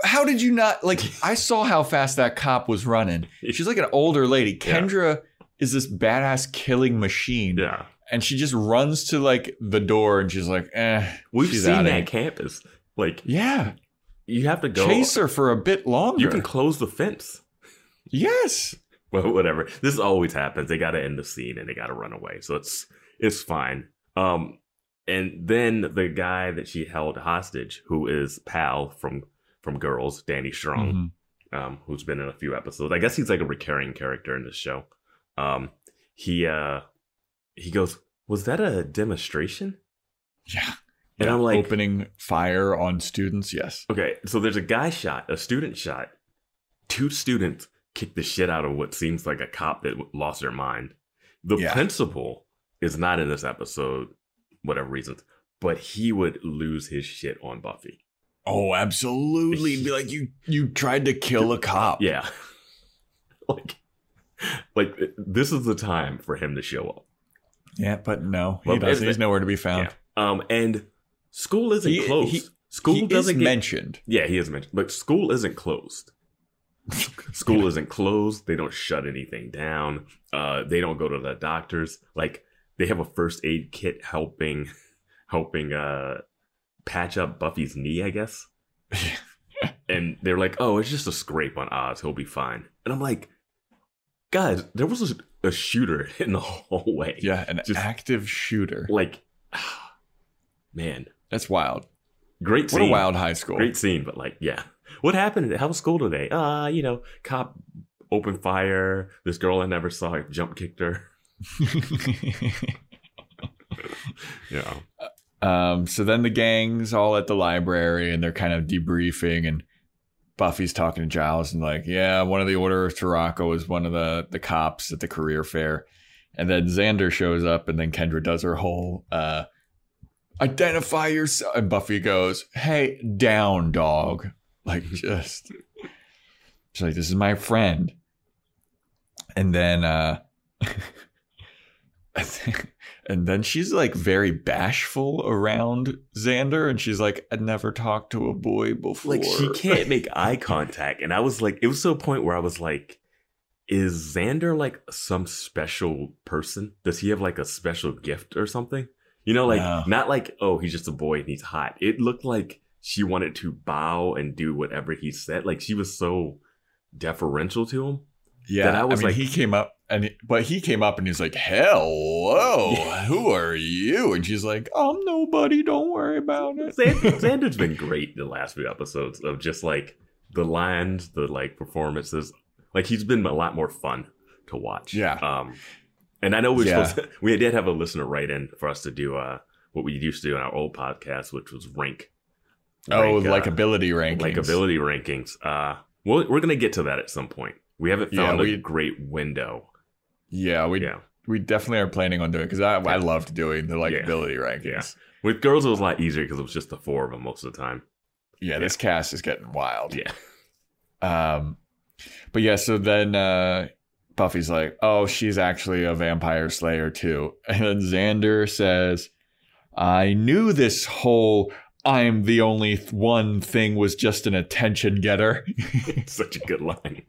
How did you not like? I saw how fast that cop was running. She's like an older lady. Yeah. Kendra is this badass killing machine, Yeah, and she just runs to like the door, and she's like, "Eh." we've she's seen that campus. Like, Yeah, you have to go. chase her for a bit longer. You can close the fence. yes. Well, whatever. This always happens. They got to end the scene and they got to run away. So it's it's fine. Um, and then the guy that she held hostage, who is Pal from from Girls, Danny Strong, Mhm. um, who's been in a few episodes. I guess he's like a recurring character in this show. Um, he uh he goes, "Was that a demonstration?" Yeah. And Yeah, I'm like, opening fire on students. Yes. Okay, so there's a guy shot, a student shot. Two students kick the shit out of what seems like a cop that lost their mind. The Yeah. principal is not in this episode, whatever reasons, but he would lose his shit on Buffy. Oh, absolutely. Be like you. You tried to kill a cop. Yeah, like, like this is the time for him to show up. Yeah, but no, he Well, doesn't. He's nowhere to be found. Yeah. Um, and school isn't He- closed. he- School he doesn't get mentioned. Yeah, he is mentioned, but school isn't closed. school isn't closed. They don't shut anything down. Uh, they don't go to the doctors. Like they have a first aid kit helping, helping uh, patch up Buffy's knee, I guess. and they're like, "Oh, it's just a scrape on Oz. He'll be fine." And I'm like, "Guys, there was a, a shooter in the hallway. Yeah, an Just- active shooter. like, man, That's wild. great scene. What a wild high school. Great scene, but like, yeah. What happened? How was school today? Uh, you know, cop opened fire. This girl I never saw jump kicked her. Yeah. Um, so then the gang's all at the library and they're kind of debriefing and Buffy's talking to Giles and like, yeah, one of the Order of Taraka is one of the the cops at the career fair. And then Xander shows up and then Kendra does her whole uh identify yourself and Buffy goes, Hey, down dog. Like just she's like, This is my friend. And then uh and then she's like very bashful around Xander, and she's like, "I never talked to a boy before." Like she can't make eye contact. And I was like, it was to a point where I was like, is Xander like some special person? Does he have like a special gift or something? You know, like No. not like, oh, he's just a boy and he's hot. It looked like she wanted to bow and do whatever he said. Like she was so deferential to him. Yeah, that I was mean, like- he came up and he, but he came up and he's like, "Hello, who are you?" And she's like, "I'm nobody. Don't worry about it." Xander, Xander's been great the last few episodes of just like the lines, the like performances. Like he's been a lot more fun to watch. Yeah. Um, and I know we're Yeah. supposed to, we did have a listener write in for us to do uh what we used to do in our old podcast, which was rank. Oh, rank, uh, like ability rankings. like ability rankings. Uh, well, we're gonna get to that at some point. We haven't Yeah, found we- a great window. Yeah, we Yeah. we definitely are planning on doing because I I loved doing the like Yeah. ability rankings. Yeah. With girls, it was a lot easier because it was just the four of them most of the time. yeah, this cast is getting wild. Yeah. Um, but yeah, so then uh, Buffy's like, "Oh, she's actually a vampire slayer too," and then Xander says, "I knew this whole I'm the only th- one thing was just an attention getter." Such a good line.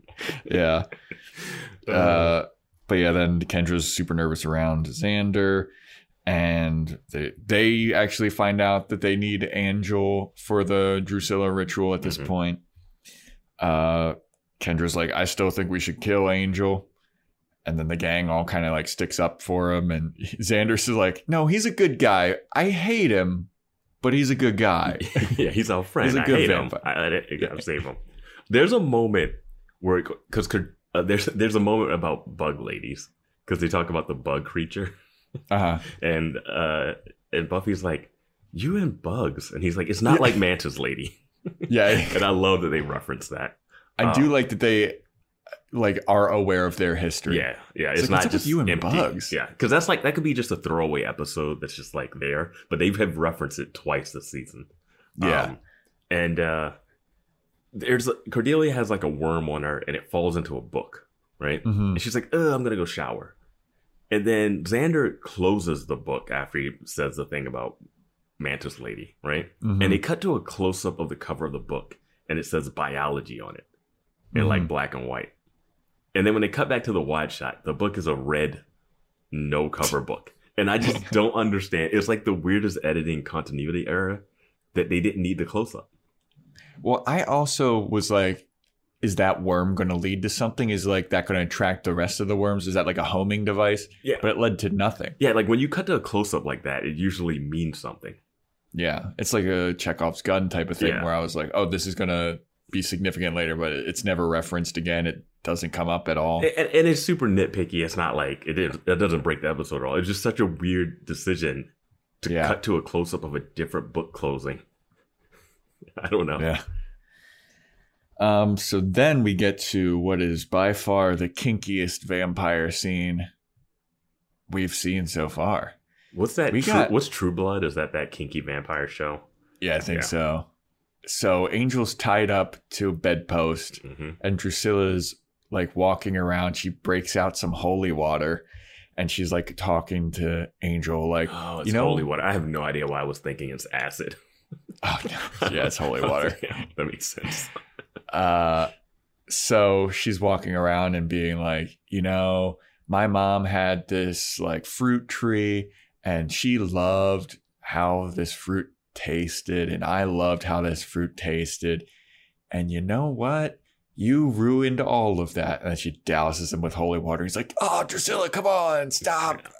yeah. Uh, but yeah, then Kendra's super nervous around Xander, and they they actually find out that they need Angel for the Drusilla ritual at this Mhm. point. Uh, Kendra's like, I still think we should kill Angel. And then the gang all kind of like sticks up for him, and Xander's is like, "No, he's a good guy. I hate him, but he's a good guy." yeah, he's our friend. He's a I good him. vampire. I, I, I gotta save him. There's a moment where because uh, there's there's a moment about bug ladies because they talk about the bug creature Uh-huh. and uh and Buffy's like you and bugs and he's like it's not Yeah. like Mantis lady Yeah, and I love that they reference that. I do Um, like that they like are aware of their history. Yeah, yeah. It's It's, like, not just you and empty. bugs? Yeah, because that's like that could be just a throwaway episode that's just like there, but they have referenced it twice this season. Yeah. Um, and uh there's Cordelia has like a worm on her, and it falls into a book, right? Mhm. And she's like, "Oh, I'm gonna go shower." And then Xander closes the book after he says the thing about Mantis Lady, right? Mhm. And they cut to a close up of the cover of the book, and it says biology on it in like Mhm. black and white. And then when they cut back to the wide shot, the book is a red, no cover book. And I just don't understand. It's like the weirdest editing continuity error that they didn't need the close up. Well, I also was like, is that worm going to lead to something? Is like that going to attract the rest of the worms? Is that like a homing device? Yeah. But it led to nothing. Yeah, like when you cut to a close up like that, it usually means something. Yeah. It's like a Chekhov's gun type of thing Yeah. where I was like, oh, this is going to be significant later, but it's never referenced again. It doesn't come up at all. And, and it's super nitpicky. It's not like it, didn't- it doesn't break the episode at all. It's just such a weird decision to Yeah. cut to a close up of a different book closing. I don't know. Yeah. Um, so then we get to what is by far the kinkiest vampire scene we've seen so far. What's that? We True- got- what's True Blood? Is that that kinky vampire show? Yeah, I think Yeah. so. So Angel's tied up to a bedpost, hmm and Drusilla's like walking around. She breaks out some holy water, and she's like talking to Angel, like, Oh, it's you know, holy water. I have no idea why I was thinking it's acid. oh, no. Yeah, it's holy water. yeah, that makes sense. Uh, so she's walking around and being like, you know, my mom had this like fruit tree and she loved how this fruit tasted and I loved how this fruit tasted. And you know what? You ruined all of that. And then she douses him with holy water. He's like, Oh, Drusilla, come on, stop.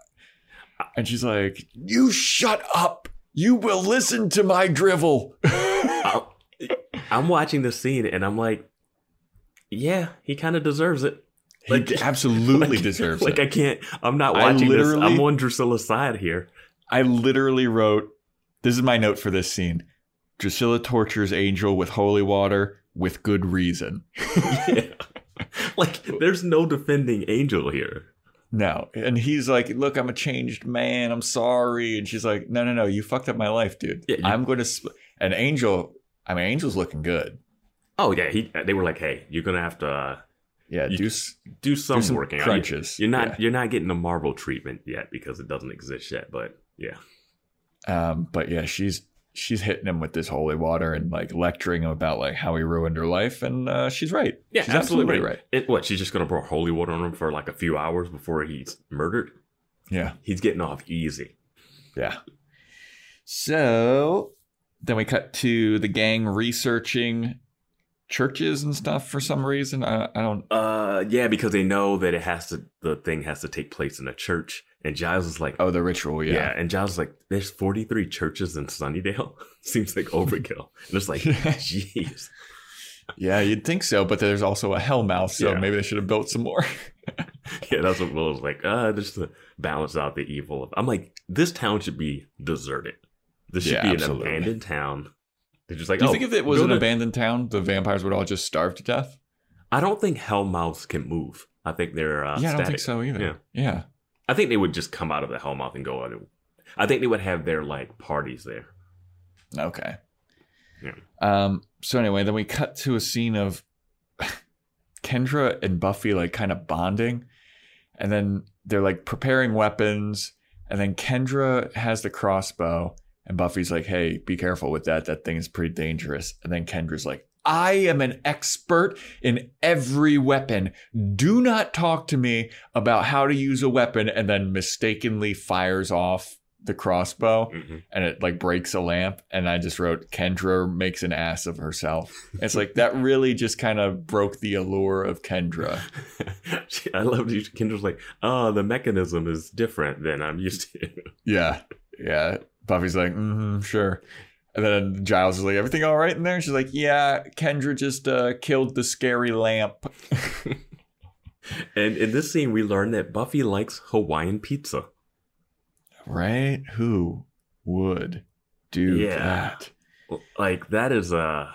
And she's like, You shut up. You will listen to my drivel. I'm watching this scene and I'm like, yeah, he kind of deserves it. he absolutely like- deserves like it. Like, I can't. I'm not watching this. literally- I'm on Drusilla's side here. I literally wrote, This is my note for this scene. Drusilla tortures Angel with holy water with good reason. yeah. Like, there's no defending Angel here. No. And he's like, Look, I'm a changed man. I'm sorry. And she's like, No, no, no. You fucked up my life, dude. Yeah, you- I'm going to. Sp-. And Angel, I mean, Angel's looking good. Oh yeah, he. They were like, hey, you're gonna have to uh, Yeah, You- do, s- do some, some working. out. crunches. You're not. Yeah. You're not getting the Marvel treatment yet because it doesn't exist yet. But yeah, Um, but yeah, she's she's hitting him with this holy water and like lecturing him about like how he ruined her life, and uh, she's right. yeah, she's absolutely right. It, what? She's just gonna pour holy water on him for like a few hours before he's murdered. Yeah, He's getting off easy. yeah. So then we cut to the gang researching churches and stuff for some reason. I, I don't. Uh, yeah, because they know that it has to. The thing has to take place in a church, and Giles is like, Oh, the ritual. yeah. Yeah. and Giles is like, there's 43 churches in Sunnydale. Seems like overkill. and it's like, jeez. Yeah, you'd think so, but there's also a hellmouth, so Yeah. maybe they should have built some more. Yeah, that's what Will was like. Uh, just to balance out the evil. of I'm like, this town should be deserted. This should Yeah, be absolutely. an abandoned town. They're just like, Do you oh, think if it was an to- abandoned town, the vampires would all just starve to death? I don't think Hellmouths can move. I think they're uh, yeah, I don't static. think so either. Yeah. yeah. I think they would just come out of the Hellmouth and go out. I think they would have their like parties there. Okay. Yeah. Um. So anyway, then we cut to a scene of Kendra and Buffy like kind of bonding, and then they're like preparing weapons, and then Kendra has the crossbow, and Buffy's like, "Hey, be careful with that. That thing is pretty dangerous." And then Kendra's like. I am an expert in every weapon. Do not talk to me about how to use a weapon and then mistakenly fires off the crossbow Mhm. and it like breaks a lamp and i just wrote kendra makes an ass of herself it's like that really just kind of broke the allure of kendra I love you. Kendra's like, oh, the mechanism is different than I'm used to. yeah yeah buffy's like mm-hmm, sure and then giles is like everything all right in there she's like yeah kendra just uh, killed the scary lamp and in this scene, we learn that Buffy likes Hawaiian pizza. right who would do Yeah. that Like that is a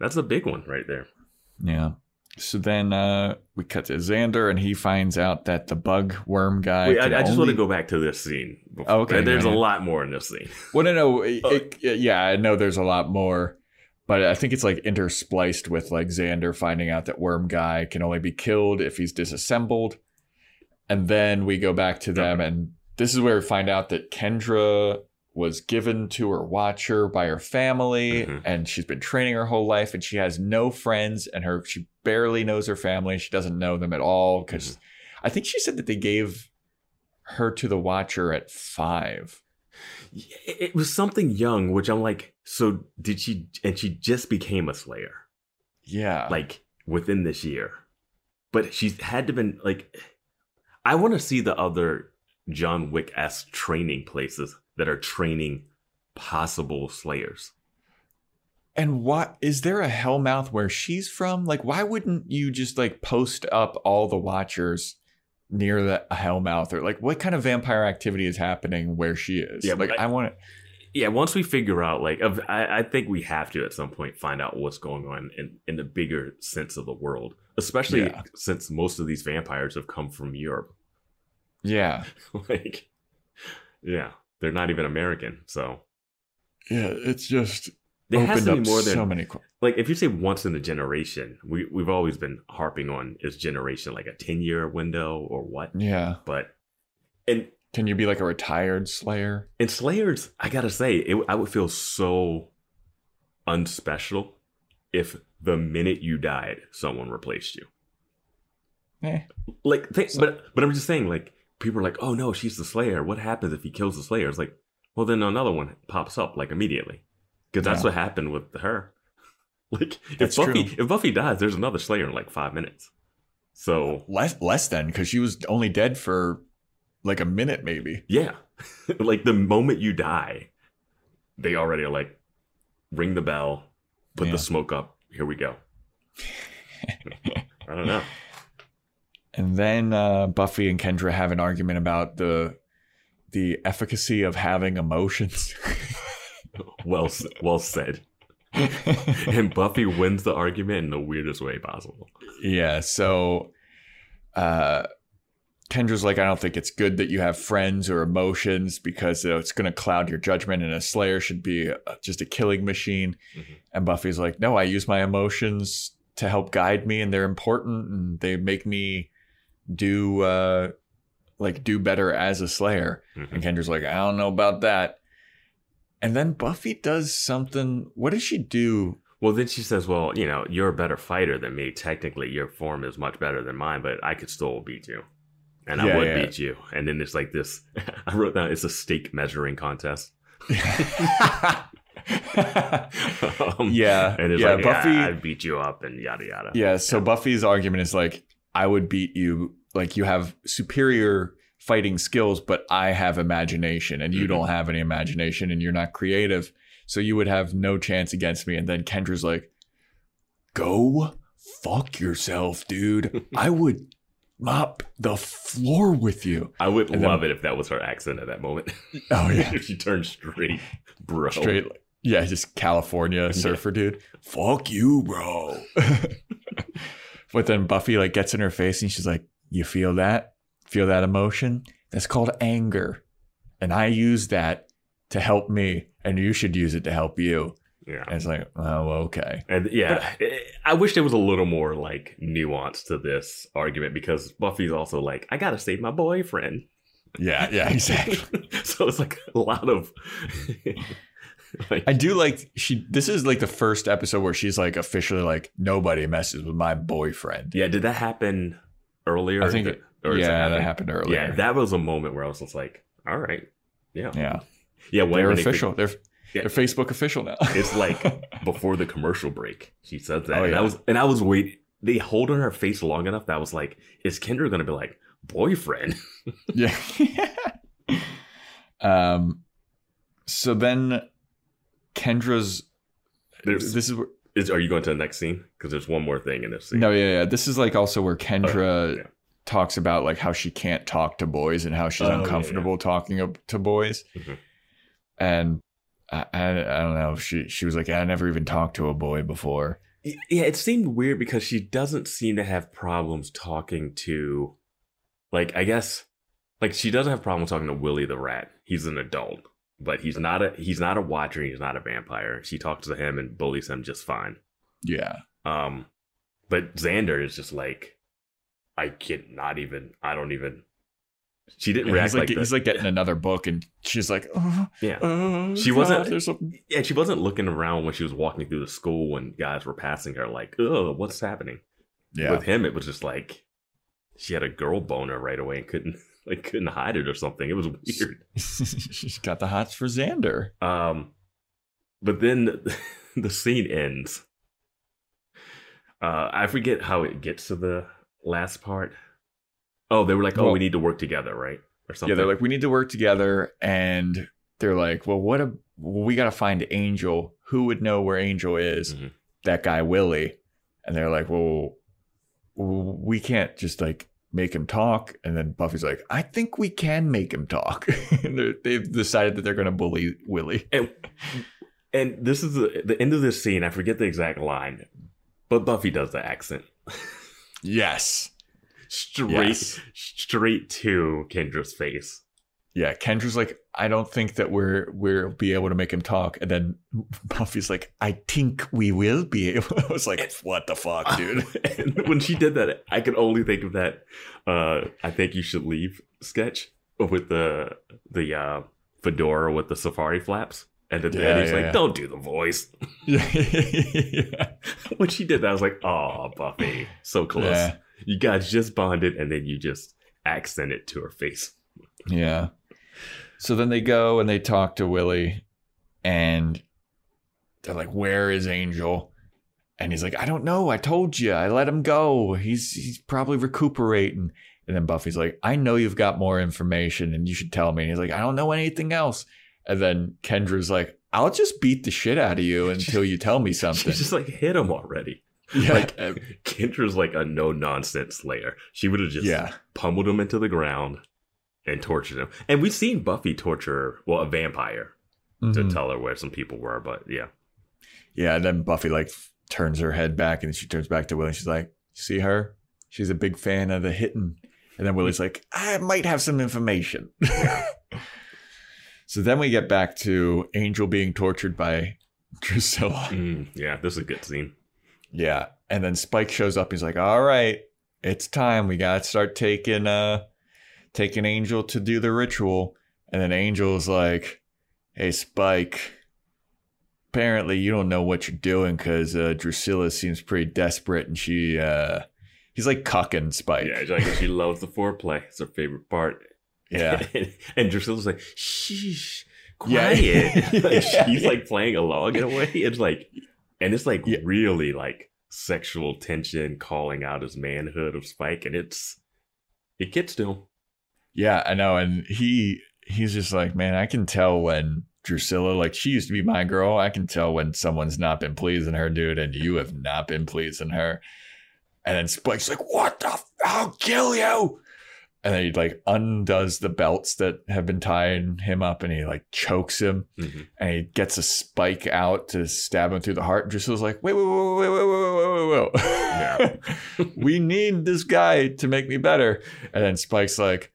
that's a big one right there. yeah so then uh, we cut to Xander, and he finds out that the bug worm guy. Wait, I, I just want to go back to this scene. Oh, okay, there's yeah, a lot more in this scene. Well, no, no. It, it- yeah, I know there's a lot more, but I think it's like interspliced with like Xander finding out that Worm Guy can only be killed if he's disassembled. And then we go back to them, and this is where we find out that Kendra was given to her watcher by her family, Mhm. and she's been training her whole life, and she has no friends, and her she barely knows her family. She doesn't know them at all because I think she said that they gave her to the watcher at five. It was something young, which I'm like, so did she? And she just became a Slayer, Yeah. like within this year. But she's had to been like, I want to see the other John Wick s training places that are training possible Slayers. And what is there a Hellmouth where she's from? Like, why wouldn't you just like post up all the Watchers near the Hellmouth, or like what kind of vampire activity is happening where she is? Yeah, like but I, want to. Yeah, once we figure out, like, I, I think we have to at some point find out what's going on in, in the bigger sense of the world, especially Yeah. since most of these vampires have come from Europe. Yeah, like, yeah, they're not even American. So yeah. It's just there has to be more than so many. like if you say once in a generation, we we've always been harping on is generation like a ten year window or what? Yeah. But and Can you be like a retired Slayer? and Slayers, I gotta say, it, I would feel so unspecial if the minute you died, someone replaced you. Eh. Like, th- but but I'm just saying, like, people are like, oh no, she's the Slayer. What happens if he kills the Slayer? It's like, well, then another one pops up like immediately, because that's Yeah. what happened with her. Like, if That's Buffy true. if Buffy dies, there's another Slayer in like five minutes. So Less less than because she was only dead for like a minute maybe. yeah, like the moment you die, they already are like, ring the bell, put Yeah. the smoke up. Here we go. I don't know. And then uh, Buffy and Kendra have an argument about the the efficacy of having emotions. Well, well said. and Buffy wins the argument in the weirdest way possible. yeah, so uh Kendra's like, I don't think it's good that you have friends or emotions because it's going to cloud your judgment, and a Slayer should be uh, just a killing machine. Mhm. And Buffy's like, No, I use my emotions to help guide me, and they're important, and they make me do uh like do better as a Slayer. Mhm. And Kendra's like, I don't know about that. And then Buffy does something. What does she do? Well, then she says, "Well, you know, you're a better fighter than me. Technically, your form is much better than mine, but I could still beat you, and I would yeah. beat you." And then it's like this. I wrote down it's a steak measuring contest. Um, yeah, and it's yeah. like, Buffy. yeah, I beat you up, and yada yada. yeah. So Buffy's argument is like, I would beat you. Like you have superior fighting skills, but I have imagination, and you Mhm. don't have any imagination, and you're not creative. So you would have no chance against me. And then Kendra's like, "Go fuck yourself, dude. I would mop the floor with you." I would And then- love it if that was her accent at that moment. Oh yeah. if she turned straight, bro. straight yeah just california surfer dude fuck you bro but then buffy like gets in her face and she's like you feel that? Feel that emotion? That's called anger. And i use that to help me and you should use it to help you. Yeah. and it's like oh okay. And yeah, I wish there was a little more like nuance to this argument because Buffy's also like, I gotta save my boyfriend. yeah yeah exactly. So it's like a lot of like i do like she this is like the first episode where she's like officially like nobody messes with my boyfriend yeah. Did that happen earlier? I think it- or yeah, that happened earlier. Yeah, that was a moment where I was just like, all right, yeah, yeah yeah. When they're when they- official they're Yeah. they're facebook official now It's like before the commercial break. She says that, Oh, and I was and I was waiting. They hold on her face long enough that I was like, is Kendra gonna be like boyfriend? Yeah. um. So then, Kendra's. There's, This is where, is, are you going to the next scene? Because there's one more thing in this scene. no, yeah, yeah. This is like also where Kendra Oh, yeah. talks about like how she can't talk to boys and how she's Oh, yeah, uncomfortable talking to boys, Mhm. and I, I, I don't know. She she was like, I never even talked to a boy before. Yeah, it seemed weird because she doesn't seem to have problems talking to, like, I guess, like she doesn't have problems talking to Willie the rat. He's an adult, but he's not a he's not a watcher. He's not a vampire. She talks to him and bullies him just fine. Yeah, Um, but Xander is just like, I can't not even. I don't even. She didn't And react he's like, like, he's like getting another book, and she's like, oh, yeah. oh, She God, wasn't- Yeah, she wasn't looking around when she was walking through the school when guys were passing her, like, "Oh, what's happening?" yeah. With him, it was just like she had a girl boner right away and couldn't like couldn't hide it or something. It was weird. she's got the hots for Xander. Um, but then the scene ends. Uh, I forget how it gets to the last part. Oh, they were like, "Oh, Well- we need to work together, right?" Or something. Yeah, they're like, we need to work together, and they're like, well, what a well, we got to find Angel. Who would know where Angel is? Mhm. That guy Willie. And they're like, well, we can't just like make him talk. And then Buffy's like, I think we can make him talk. and they've decided that they're going to bully Willie. and and this is the, the end of this scene. I forget the exact line, but Buffy does the accent Yes. straight Yes. straight to Kendra's face. Yeah, Kendra's like, I don't think that we're we'll be able to make him talk, and then Buffy's like, I think we will be able. I was like, what the fuck, dude? and when she did that, I could only think of that. Uh, I think you should leave sketch with the the uh, fedora with the safari flaps, And then Yeah, he's yeah, like, yeah. "Don't do the voice." yeah. when she did that, I was like, "Oh, Buffy, so close. You guys just bonded, and then you just accent it to her face." Yeah. So then they go and they talk to Willie and they're like, Where is Angel? And he's like, I don't know. I told you. I let him go. He's he's probably recuperating. And then Buffy's like, I know you've got more information and you should tell me. And he's like, I don't know anything else. And then Kendra's like, I'll just beat the shit out of you until you tell me something. She's just like, "Hit him already." yeah. Like Kendra's like a no nonsense slayer. She would have just yeah. pummeled him into the ground and tortured him. And we've seen Buffy torture, well, a vampire to Mhm. tell her where some people were, but yeah. Yeah, and then Buffy like turns her head back and she turns back to Willie. And she's like, "See her? She's a big fan of the hitting." And then Willie's like, "I might have some information." so then we get back to Angel being tortured by Drusilla. Mm, yeah, this is a good scene. Yeah, and then Spike shows up. He's like, "All right, it's time. We gotta start taking uh taking Angel to do the ritual." And then Angel's like, "Hey, Spike." Apparently, you don't know what you're doing because uh, Drusilla seems pretty desperate, and she uh he's like cucking Spike. Yeah, like she loves the foreplay. It's her favorite part. Yeah. and, and Drusilla's like, shh, Yeah. quiet. Like, Yeah. she's like playing along in a way. It's like, and it's like Yeah. really like sexual tension calling out his manhood of Spike. And it's, it gets to him. Yeah, I know. And he he's just like, man, I can tell when Drusilla, like she used to be my girl. I can tell when someone's not been pleasing her, dude, and you have not been pleasing her. And then Spike's like, what the f- I'll kill you. And then he like undoes the belts that have been tying him up and he like chokes him Mhm. and he gets a spike out to stab him through the heart. And Drusilla's like, wait, wait, wait, wait, wait, wait, wait, wait, wait. Yeah. we need this guy to make me better. And then Spike's like,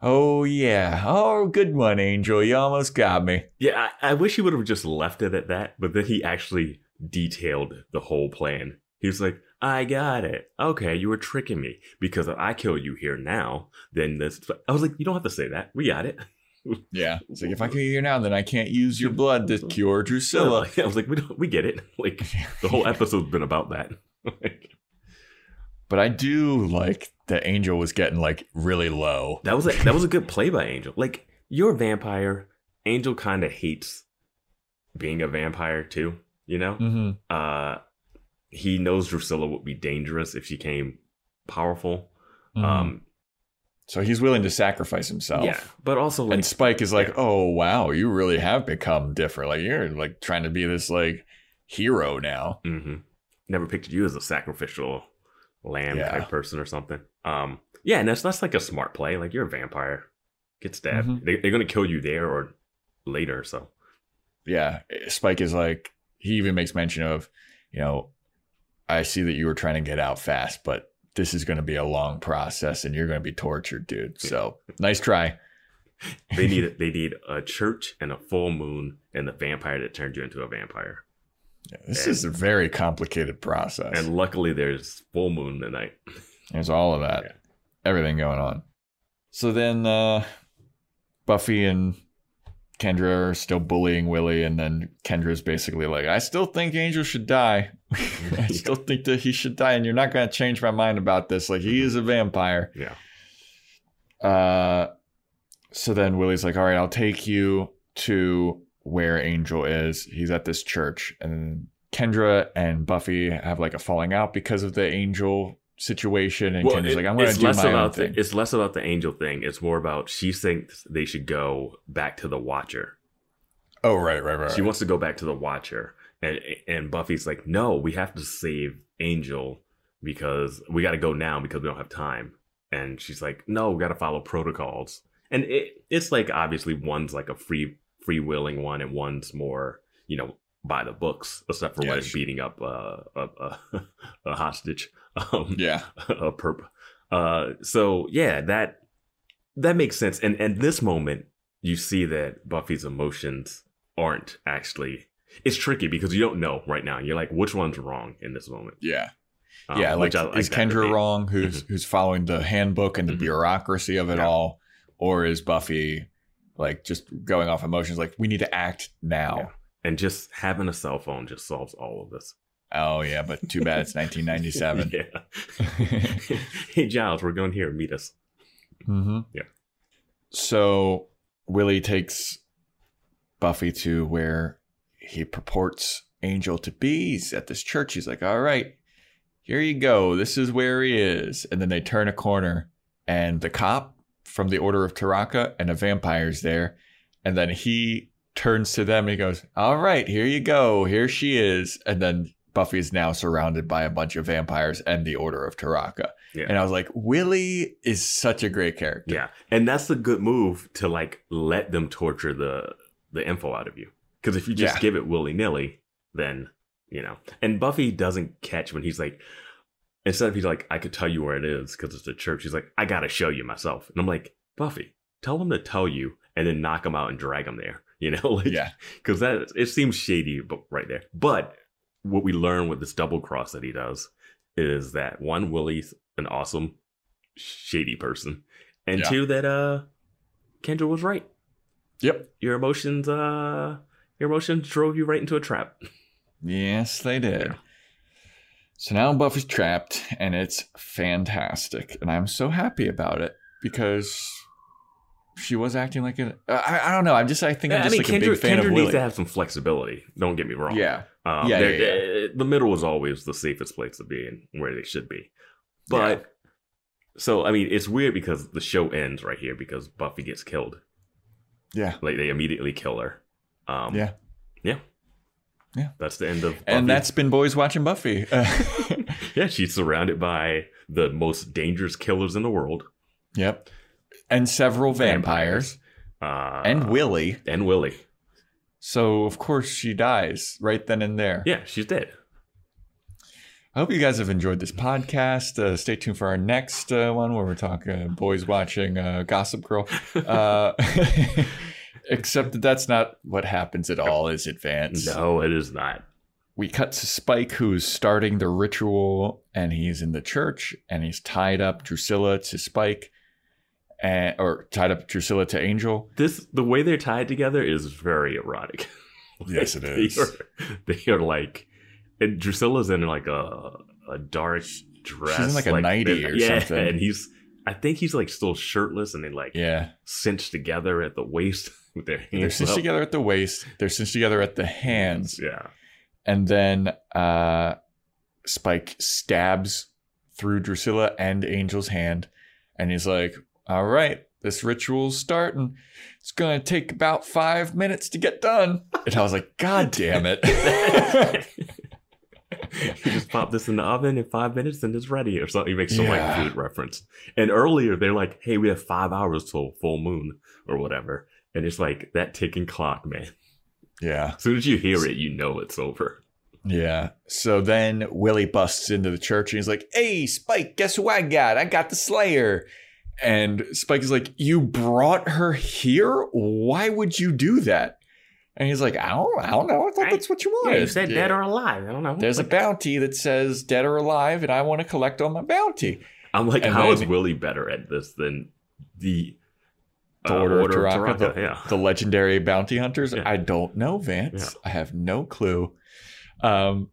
oh, yeah. Oh, good one, Angel. You almost got me. Yeah, I, I wish he would have just left it at that, but then he actually detailed the whole plan. He was like, I got it. Okay, you were tricking me because if I kill you here now, then this. I was like, you don't have to say that. We got it. Yeah. It's like, if I kill you here now, then I can't use your blood to cure Drusilla. I was like, we don't, we get it. Like the whole episode's been about that. Like, But I do like that Angel was getting like really low. that was a, that was a good play by Angel. Like you're a vampire. Angel kind of hates being a vampire too. You know. Mm-hmm. Uh, he knows Drusilla would be dangerous if she came powerful. Um, Um, so he's willing to sacrifice himself. yeah, but also like and Spike is like, "Oh wow, you really have become different. Like you're like trying to be this like hero now." Mm-hmm. never pictured you as a sacrificial lamb Yeah. type person or something. Um, yeah, and that's that's like a smart play. Like you're a vampire, get stabbed. Mhm. They, they're gonna kill you there or later. So Yeah, Spike is like he even makes mention of, you know, I see that you were trying to get out fast, but this is going to be a long process and you're going to be tortured, dude. So nice try. they need they need a church and a full moon and the vampire that turned you into a vampire. Yeah, this is a very complicated process. And luckily, there's full moon tonight. There's all of that, Yeah. everything going on. So then uh, Buffy and Kendra are still bullying Willie, and then Kendra's basically like, I still think Angel should die. I still think that he should die, and you're not going to change my mind about this. Like, he is a vampire. Yeah. Uh, so then Willie's like, all right, I'll take you to where Angel is. He's at this church. And Kendra and Buffy have like a falling out because of the Angel situation. And Kendra's it- like, I'm going to it's do less my own about thing. the, it's less about the angel thing. It's more about she thinks they should go back to the Watcher. oh, right, right, right. She wants to go back to the Watcher, and and Buffy's like, no, we have to save Angel because we got to go now because we don't have time. And she's like, no, we got to follow protocols. And it, it's like obviously one's like a free free willing one, and one's more you know by the books, except for Yeah, when it's beating up uh, a, a, a hostage. Um, yeah. a perp. Uh, so yeah, that that makes sense. And and this moment, you see that Buffy's emotions aren't actually. It's tricky because you don't know right now. You're like, which one's wrong in this moment? Yeah. Um, yeah. Like, I is Kendra wrong who's, who's following the handbook and the Mhm. bureaucracy of it Yeah. all? Or is Buffy like just going off emotions. Like we need to act now. Yeah. And just having a cell phone just solves all of this. Oh yeah, but too bad it's 1997. yeah. hey Giles, we're going here. Meet us. mm-hmm. Yeah. So Willie takes Buffy to where he purports Angel to be. He's at this church. He's like, "All right, here you go. This is where he is." And then they turn a corner, and the cop from the Order of Taraka and a vampire's there, and then he turns to them and he goes, "All right, here you go. Here she is." And then Buffy is now surrounded by a bunch of vampires and the Order of Taraka. Yeah. And I was like, Willie is such a great character. Yeah. And that's a good move to like let them torture the the info out of you. Because if you just Yeah. give it willy nilly, then you know. And Buffy doesn't catch when he's like, instead of he's like, I could tell you where it is because it's a church. He's like, I gotta show you myself. And I'm like, Buffy, tell him to tell you, and then knock him out and drag him there. You know, like, Yeah. because that it seems shady, but right there. But what we learn with this double cross that he does is that one, Willie's an awesome shady person, and Yeah. two, that uh, Kendra was right. Yep. Your emotions, uh, your emotions drove you right into a trap. Yes, they did. Yeah. So now Buffy's trapped, and it's fantastic, and I'm so happy about it because she was acting like a. I, I don't know. I'm just. I think I'm I just mean, like Kendra, a big fan Kendra of needs to have some flexibility. Don't get me wrong. yeah. Um, Yeah, they're- yeah, uh, The middle is always the safest place to be and where they should be. But so I mean, it's weird because the show ends right here because Buffy gets killed. Yeah. Like they immediately kill her. Um, Yeah. yeah, Yeah. That's the end of. And that's been boys watching Buffy. yeah. She's surrounded by the most dangerous killers in the world. yep. And several vampires, Uh, and Willie. and Willie. So of course she dies right then and there. Yeah, she's dead. I hope you guys have enjoyed this podcast. Uh, stay tuned for our next uh, one where we're talking boys watching uh, Gossip Girl. Uh, except that that's not what happens at all, is it, Vance? No, it is not. We cut to Spike, who's starting the ritual, and he's in the church, and he's tied up Drusilla to Spike, and or tied up Drusilla to Angel. This the way they're tied together is very erotic. Yes, it is. They are, they are like, and Drusilla's in like a a dark dress. in, like, a nightie or yeah, something. and he's I think he's like still shirtless and they like Yeah, cinched together at the waist with their hands. they're cinched up. together at the waist. They're cinched together at the hands. Yeah, And then uh, Spike stabs through Drusilla and Angel's hand. And he's like, All right, this ritual's starting. It's going to take about five minutes to get done. And I was like, God damn it. you just pop this in the oven in five minutes and it's ready or something. He makes some Yeah. like food reference. And earlier they're like, "Hey, we have five hours till full moon or whatever," and it's like that ticking clock, man. yeah. As soon as you hear it, you know it's over. Yeah. So then Willie busts into the church and he's like, Hey, Spike, guess who I got? I got the Slayer. And Spike is like, You brought her here? Why would you do that? And he's like, I don't, I don't know. I thought that's what you wanted. Yeah. You said yeah. dead or alive. I don't know. There's a bounty that says dead or alive, and I want to collect on my bounty. I'm like, and how is then- Willie better at this than the, The uh, Order, of Taraka, Taraka? the, yeah. the legendary bounty hunters. Yeah. I don't know, Vance. Yeah. I have no clue. Um,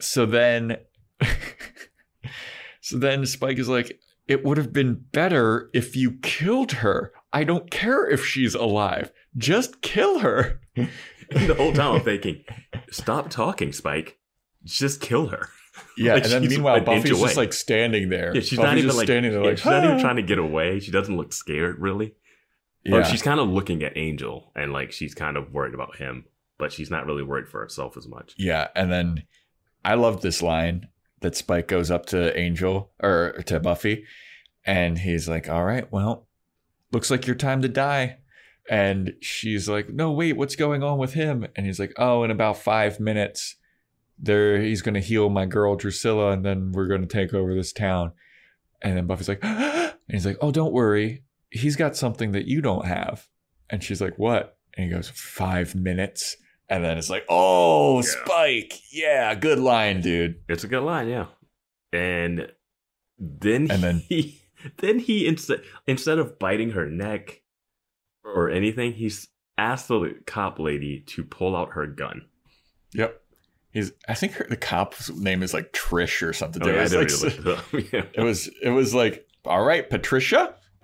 so then, so then Spike is like, "It would have been better if you killed her. I don't care if she's alive. Just kill her." The whole time I'm thinking, stop talking, Spike. Just kill her. Yeah, Like, and then meanwhile, Buffy's just away. like standing there. Yeah, she's Buffy's not even like, standing there, yeah, like she's not even "Ah." trying to get away. She doesn't look scared, really. Yeah. Or she's kind of looking at Angel and like she's kind of worried about him, but she's not really worried for herself as much. Yeah, and then I love this line that Spike goes up to Angel or to Buffy, and he's like, "All right, well, looks like your time to die." And she's like, "No, wait, what's going on with him?" And he's like, "Oh, in about five minutes, there he's to heal my girl Drusilla, and then we're to take over this town." And then Buffy's like, and he's like, "Oh, don't worry, he's got something that you don't have." And she's like, "What?" And he goes, five minutes." And then it's like, oh, Yeah. Spike. Yeah, good line, dude. It's a good line, yeah. And then And then- he then he instead instead of biting her neck, or anything. He's asked the cop lady to pull out her gun. Yep. He's. I think her, the cop's name is like Trish or something. Oh, yeah, I was like it. Yeah. It was it was like, all right, Patricia.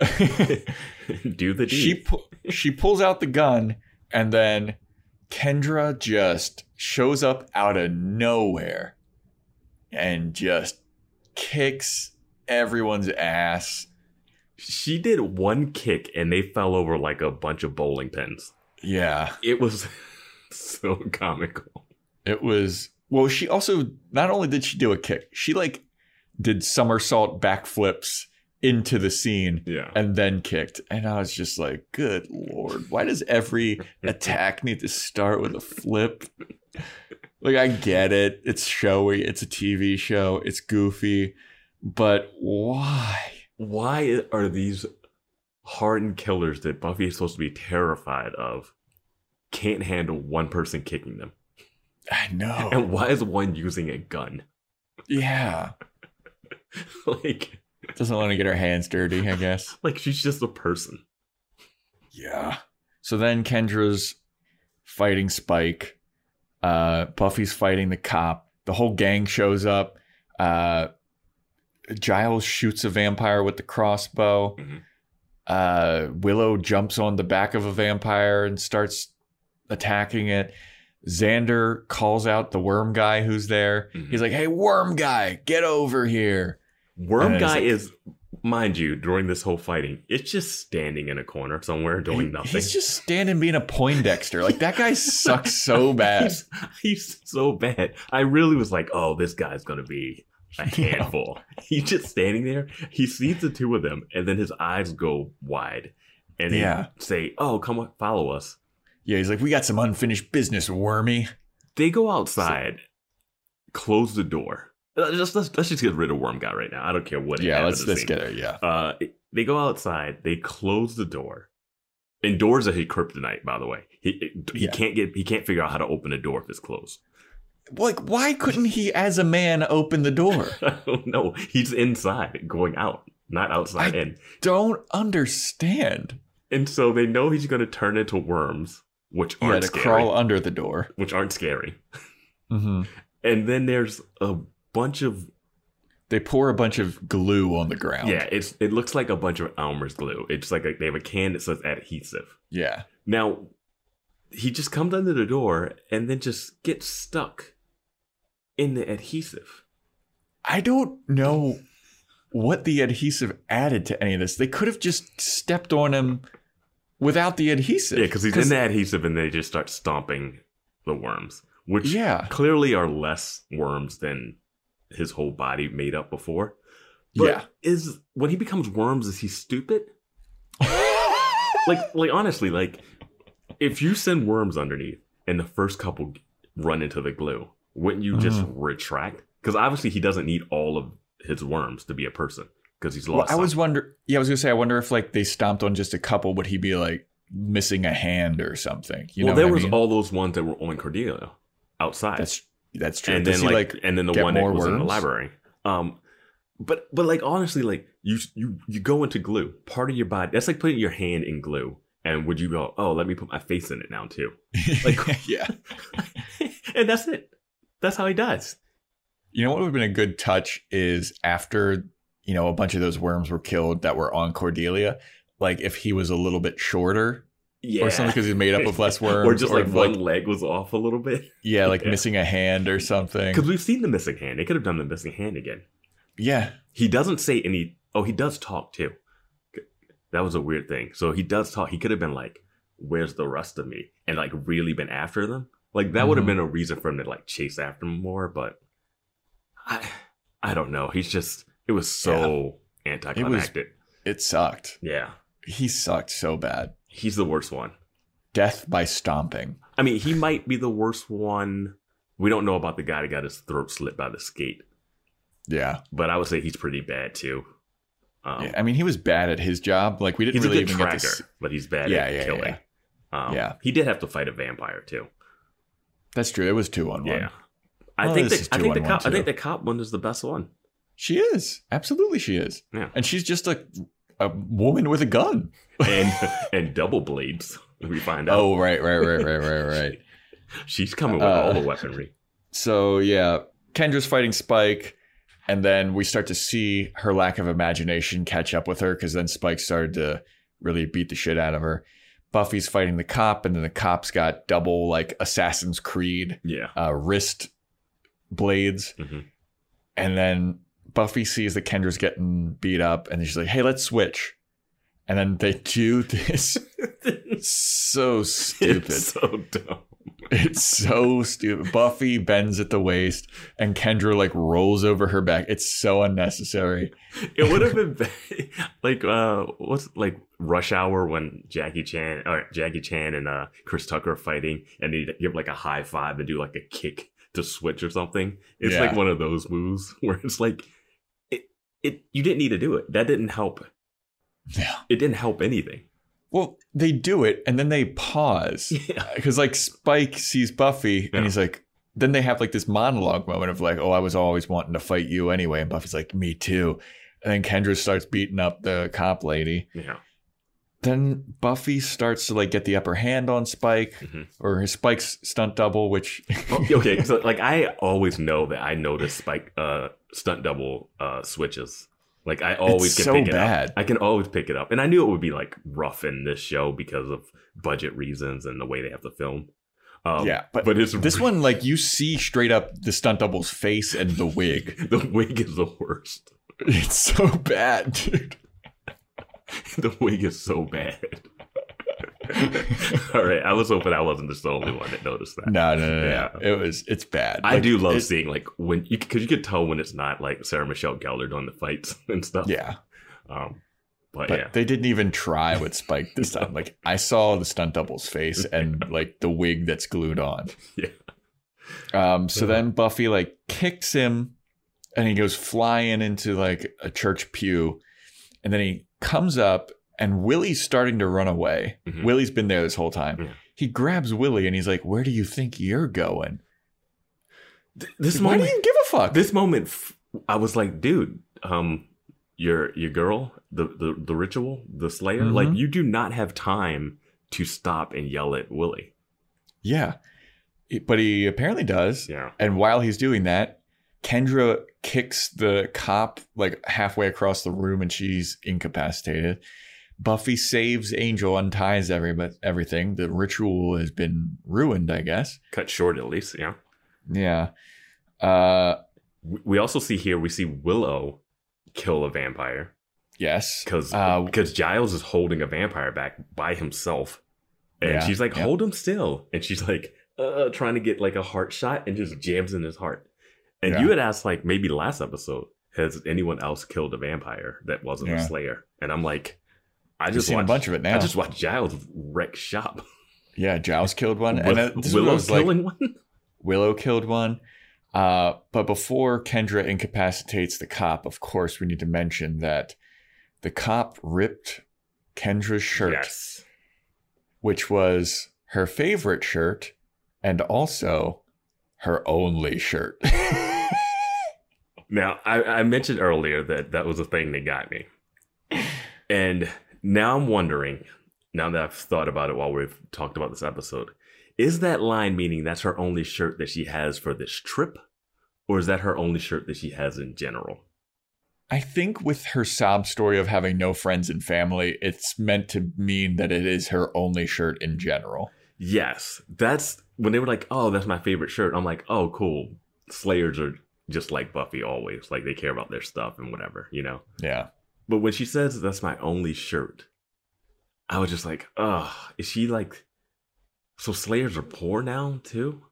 Do the deed. she pu- she pulls out the gun and then Kendra just shows up out of nowhere and just kicks everyone's ass. she did one kick and they fell over like a bunch of bowling pins. Yeah, It was so comical. it was well she also not only did she do a kick, she like did somersault backflips into the scene Yeah. and then kicked. And I was just like, good lord, why does every attack need to start with a flip? Like, I get it. It's showy, it's a TV show, it's goofy, but why? Why are these hardened killers that Buffy is supposed to be terrified of can't handle one person kicking them? I know. And why is one using a gun? Yeah. like, Doesn't want to get her hands dirty, I guess. like she's just a person. Yeah. So then Kendra's fighting Spike. Uh, Buffy's fighting the cop. The whole gang shows up. Uh, Giles shoots a vampire with the crossbow. Mhm. Uh, Willow jumps on the back of a vampire and starts attacking it. Xander calls out the worm guy who's there. Mhm. He's like, "Hey, worm guy, get over here!" Worm guy like- is, mind you, during this whole fighting, it's just standing in a corner somewhere doing He- nothing. He's just standing being a Poindexter. Like that guy sucks so bad. He's, he's so bad. I really was like, oh, this guy's gonna be a handful. he's just standing there. He sees the two of them, and then his eyes go wide, and they Yeah. say, "Oh, come on, follow us." Yeah, he's like, we got some unfinished business, Wormy. They go outside, close the door. Just let's, let's just get rid of Worm Guy right now. I don't care what. Yeah, let's let's get it. Yeah, Uh, they go outside. They close the door. And doors are his kryptonite, by the way. He he Yeah. can't get he can't figure out how to open a door if it's closed. like why couldn't he, as a man, open the door? no. He's inside, going out, not outside I- in. Don't understand. And so they know he's going to turn into worms, which aren't to scary. crawl under the door. Which aren't scary. hmm And then there's a bunch of They pour a bunch of glue on the ground. yeah. It's it looks like a bunch of Elmer's glue. It's like a, they have a can that says adhesive. yeah. Now, he just comes under the door and then just gets stuck in the adhesive. I don't know what the adhesive added to any of this. They could have just stepped on him without the adhesive. Yeah, because he's in the adhesive and they just start stomping the worms, which Yeah. clearly are less worms than his whole body made up before. But Yeah. is when he becomes worms, is he stupid? like, like honestly, like if you send worms underneath and the first couple run into the glue, wouldn't you just Mm-hmm. retract? Because obviously he doesn't need all of his worms to be a person because he's Well, lost. I was wonder. Yeah, I was gonna say. I wonder if like they stomped on just a couple, would he be like missing a hand or something? You well, know, there what I was mean? all those ones that were on Cordelia outside. That's that's true. and Does then he, like, and then the one that was in the library. Um, but but like honestly, like you you you go into glue, part of your body. That's like putting your hand in glue. And would you go, oh, let me put my face in it now too? Like- yeah. and that's it. That's how he does. You know what would have been a good touch is after you know a bunch of those worms were killed that were on Cordelia. Like if he was a little bit shorter Yeah, or something because he's made up of less worms, or just like one leg was off a little bit. yeah, like Yeah. missing a hand or something. Because we've seen the missing hand. They could have done the missing hand again. Yeah, He doesn't say any. Oh, he does talk too. That was a weird thing. So he does talk. He could have been like, "Where's the rest of me?" and like really been after them. Like that would have mm-hmm. been a reason for him to like chase after him more. But I, I don't know. He's just. It was so anticlimactic. it sucked. yeah, He sucked so bad. He's the worst one. Death by stomping. I mean, he might be the worst one. We don't know about the guy that got his throat slit by the skate, Yeah. but I would say he's pretty bad too. Um, yeah. I mean, he was bad at his job. Like we didn't really even tracker, get to. s- but he's bad Yeah, at yeah, killing. yeah. Um, Yeah. he did have to fight a vampire too. That's true. It was two on one. Yeah, I Well, think the, I think the cop. I think the cop one is the best one. She is absolutely. She is. Yeah. And she's just a a woman with a gun. and and double blades. We find out Oh, right, right, right, right, right, right. she's coming with Uh, all the weaponry. So yeah, Kendra's fighting Spike, and then we start to see her lack of imagination catch up with her because then Spike started to really beat the shit out of her. Buffy's fighting the cop, and then the cop's got double like Assassin's Creed Yeah, uh, wrist blades, Mhm. and then Buffy sees that Kendra's getting beat up, and she's like, "Hey, let's switch." And then they do this so stupid. It's so dumb. It's so stupid. Buffy bends at the waist and Kendra like rolls over her back. It's so unnecessary. It would have been be- like uh, what's like Rush Hour when Jackie Chan or Jackie Chan and uh Chris Tucker are fighting, and they give like a high five and do like a kick to switch or something. It's Yeah. like one of those moves where it's like it you didn't need to do it. That didn't help. Yeah. It didn't help anything. Well, they do it and then they pause. Yeah. Because like Spike sees Buffy Yeah. and he's like, then they have like this monologue moment of like, oh, I was always wanting to fight you anyway. And Buffy's like, me too. And then Kendra starts beating up the cop lady. Yeah. Then Buffy starts to like get the upper hand on Spike Mhm. or his Spike's stunt double, which Oh, okay, so like I always know that I notice spike uh stunt double uh switches. Like I always It's can so pick it bad. up. I can always pick it up. And I knew it would be like rough in this show because of budget reasons and the way they have to film. Um, yeah, but, but it's this re- one, like you see straight up the stunt double's face and the wig. the wig is the worst. It's so bad, dude. the wig is so bad. All right, I was hoping I wasn't just the only one that noticed that. No, no, no, no. Yeah. It was. It's bad. I Like, do love seeing like when you because you could tell when it's not like Sarah Michelle Gellar doing the fights and stuff. Yeah, Um, but, but yeah, they didn't even try with Spike this time. Like I saw the stunt double's face and like the wig that's glued on. Yeah. Um. So then Buffy like kicks him, and he goes flying into like a church pew, and then he comes up, and Willie's starting to run away. Mhm. Willie's been there this whole time. Yeah. He grabs Willie, and he's like, "Where do you think you're going?" Th- this Why do moment, you give a fuck? this moment, I was like, dude, um, your your girl, the the the ritual, the Slayer, Mhm. like you do not have time to stop and yell at Willie. Yeah. But he apparently does. Yeah, And while he's doing that, Kendra kicks the cop like halfway across the room and she's incapacitated. Buffy saves Angel, unties every, everything. The ritual has been ruined, I guess. cut short at least. Yeah. Yeah. Uh, We- also see here we see Willow kill a vampire yes. because Uh, because Giles is holding a vampire back by himself, and Yeah, she's like, yeah. "Hold him still," and she's like, uh, trying to get like a heart shot and just jams in his heart. And Yeah. you had asked like maybe last episode, has anyone else killed a vampire that wasn't a Slayer? And I'm like, I just seen watched, a bunch of it now. I just watched Giles wreck shop. yeah, Giles killed one. Will- and then this is Willow was like, killing one. Willow killed one. Uh, but before Kendra incapacitates the cop, of course, we need to mention that the cop ripped Kendra's shirt, Yes. which was her favorite shirt and also her only shirt. Now, I, I mentioned earlier that that was a thing that got me. And now I'm wondering, now that I've thought about it while we've talked about this episode, is that line meaning that's her only shirt that she has for this trip? Or is that her only shirt that she has in general? I think with her sob story of having no friends and family, it's meant to mean that it is her only shirt in general. Yes. That's when they were like, oh, that's my favorite shirt. I'm like, oh, cool. Slayers are just like Buffy always. Like they care about their stuff and whatever, you know? Yeah. But when she says that's my only shirt, I was just like, oh, is she like so Slayers are poor now too?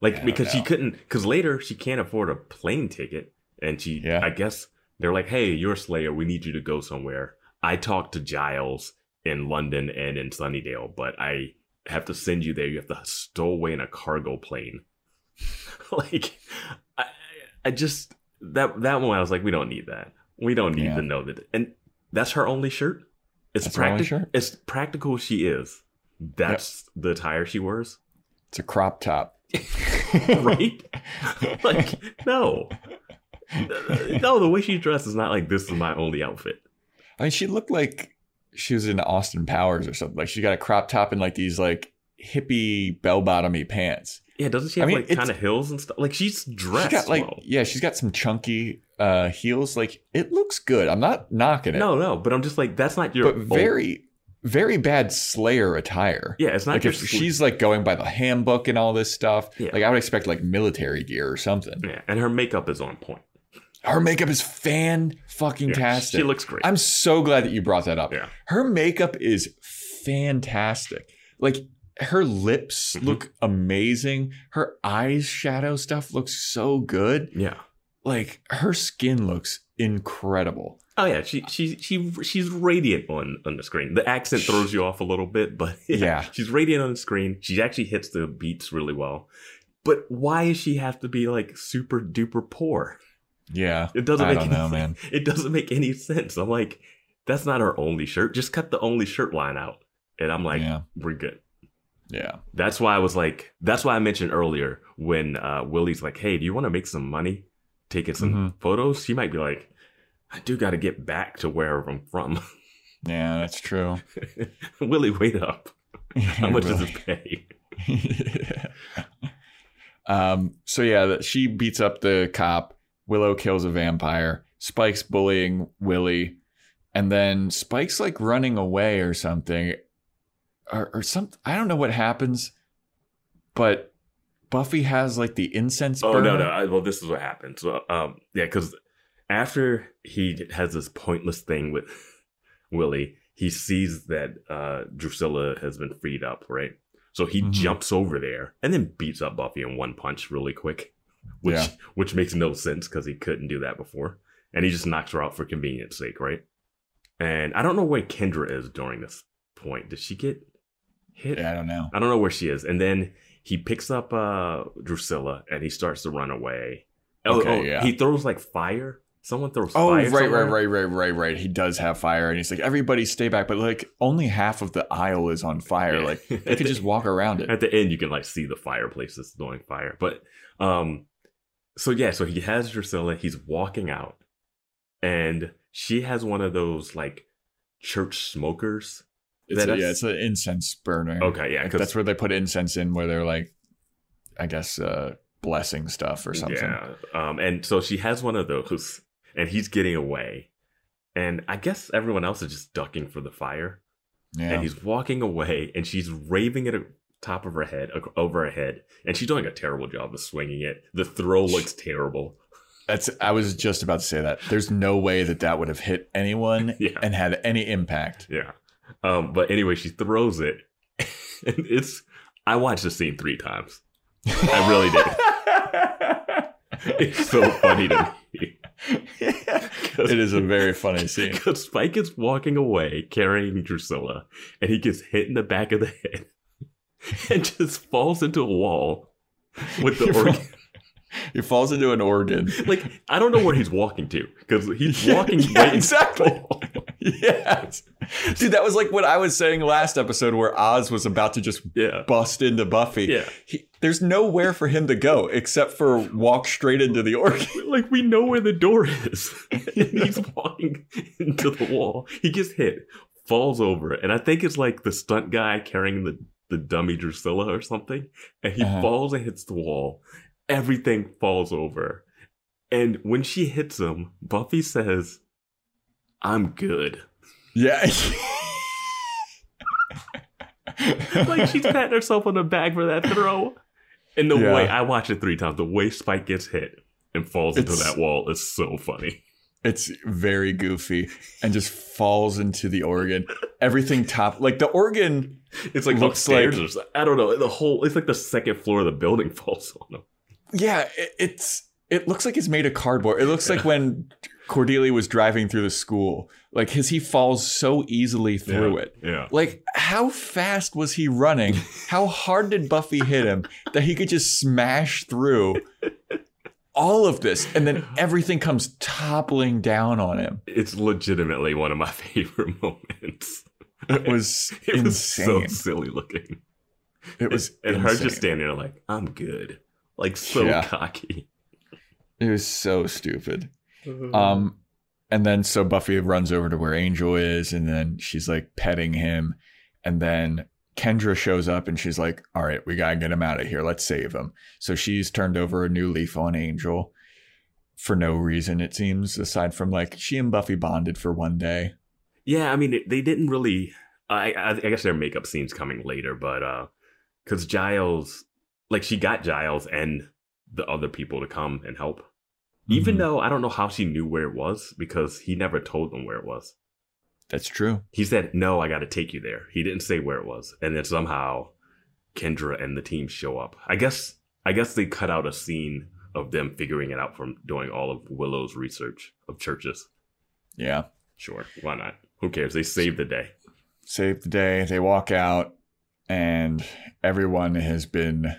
Like don't because she couldn't because later she can't afford a plane ticket and she Yeah. I guess they're like, Hey, you're a Slayer, we need you to go somewhere. I talked to Giles in London and in Sunnydale, but I have to send you there. You have to stow away in a cargo plane. like I I just that that one I was like, we don't need that. We don't need Yeah. to know that. And that's her only shirt. It's practical. It's practical. She is. That's the attire she wears, It's a crop top. right? like no, uh, no. The way she dressed is not like this is my only outfit. I mean, she looked like she was in Austin Powers or something. Like she got a crop top and like these like hippie bell bottomy pants. Yeah, doesn't she I have mean, like kind of hills and stuff? Like she's dressed She's got like well. yeah, she's got some chunky uh heels. Like it looks good. I'm not knocking it. No, no, but I'm just like that's not your. but very very bad Slayer attire. Yeah, it's not like your if she's like going by the handbook and all this stuff. Yeah. Like I would expect like military gear or something. Yeah, and her makeup is on point. Her makeup is fan fucking tastic. she looks great. I'm so glad that you brought that up. Yeah. Her makeup is fantastic. Like her lips Mm-hmm. look amazing. Her eyes shadow stuff looks so good. Yeah. Like her skin looks incredible. Oh yeah, she she she she's radiant on on the screen. The accent throws you off a little bit, but Yeah. she's radiant on the screen. She actually hits the beats really well. But why does she have to be like super duper poor? Yeah. It doesn't I make don't any know, man. It doesn't make any sense. I'm like, that's not her only shirt. Just cut the only shirt line out. And I'm like, Yeah. we're good. Yeah. That's why I was like, that's why I mentioned earlier when uh, Willie's like, hey, do you want to make some money taking some Mm-hmm. photos? She might be like, I do got to get back to where I'm from. Yeah, that's true. Willie, wait up. How much does it pay? um, so yeah, she beats up the cop. Willow kills a vampire. Spike's bullying Willie, and then Spike's like running away or something, or, or something. I don't know what happens, but Buffy has like the incense. Oh no, burner. no. I, well, this is what happens. So, um, yeah, because after he has this pointless thing with Willie, he sees that uh, Drusilla has been freed up, right? So he Mhm. jumps over there and then beats up Buffy in one punch really quick, which Yeah. which makes no sense because he couldn't do that before, and he just knocks her out for convenience sake, right? And I don't know where Kendra is during this point. Did she get hit? Yeah, I don't know. I don't know where she is. And then he picks up uh Drusilla and he starts to run away. Oh, Okay, oh, yeah. He throws like fire. Someone throws Oh, fire. right, right, somewhere. right, right, right, right. He does have fire, and he's like, "Everybody, stay back!" But like, only half of the aisle is on fire. Yeah. Like, they could just walk around it. At the end, you can like see the fireplace that's throwing fire. But um, so yeah, so he has Drusilla. He's walking out, and she has one of those like church smokers. It's a, yeah, it's an incense burner. Okay, yeah, that's where they put incense in, where they're like, I guess, uh, blessing stuff or something. Yeah. Um, and so she has one of those, and he's getting away. And I guess everyone else is just ducking for the fire. Yeah. And he's walking away, and she's raving at the top of her head, over her head. And she's doing a terrible job of swinging it. The throw looks terrible. That's. I was just about to say that. There's no way that that would have hit anyone Yeah. and had any impact. Yeah. Um, but anyway, she throws it. and it's, I watched the scene three times. I really did. It's so funny to me. it is a very funny scene. Because Spike is walking away carrying Drusilla, and he gets hit in the back of the head and just falls into a wall with the organ. He falls into an organ. Like, I don't know where he's walking to because he's walking yeah, right exactly. yes. Dude, that was like what I was saying last episode where Oz was about to just Yeah. bust into Buffy. Yeah. He, there's nowhere for him to go except for walk straight into the organ. Like, we know where the door is. he's walking into the wall. He gets hit, falls over, and I think it's like the stunt guy carrying the, the dummy Drusilla or something. And he Uh-huh. falls and hits the wall. Everything falls over. And when she hits him, Buffy says, I'm good. Yeah. Like she's patting herself on the back for that throw. And the Yeah. way I watched it three times, the way Spike gets hit and falls into that wall is so funny. it's very goofy and just falls into the organ. Everything top like the organ It's like Looks like-. I don't know. The whole it's like the second floor of the building falls on him. Yeah, it, it's it looks like it's made of cardboard. It looks like when Cordelia was driving through the school, like his he falls so easily through Yeah. it. Yeah. Like how fast was he running? How hard did Buffy hit him that he could just smash through all of this and then everything comes toppling down on him? It's legitimately one of my favorite moments. It was It was so silly looking. It was and her just standing there like, I'm good. Like so Yeah. cocky. It was so stupid. Um, And then so Buffy runs over to where Angel is, and then she's like petting him. And then Kendra shows up and she's like, All right, we gotta get him out of here. Let's save him. So she's turned over a new leaf on Angel for no reason, it seems, aside from like she and Buffy bonded for one day. Yeah, I mean, they didn't really. I, I I guess their makeup scenes coming later, but uh, because Giles, like, she got Giles and the other people to come and help. Even Mhm. though I don't know how she knew where it was because he never told them where it was. That's true. He said, "No, I got to take you there." He didn't say where it was, and then somehow Kendra and the team show up. I guess I guess they cut out a scene of them figuring it out from doing all of Willow's research of churches. Yeah. Sure, why not? Who cares? They saved the day. Save the day. They walk out, and everyone has been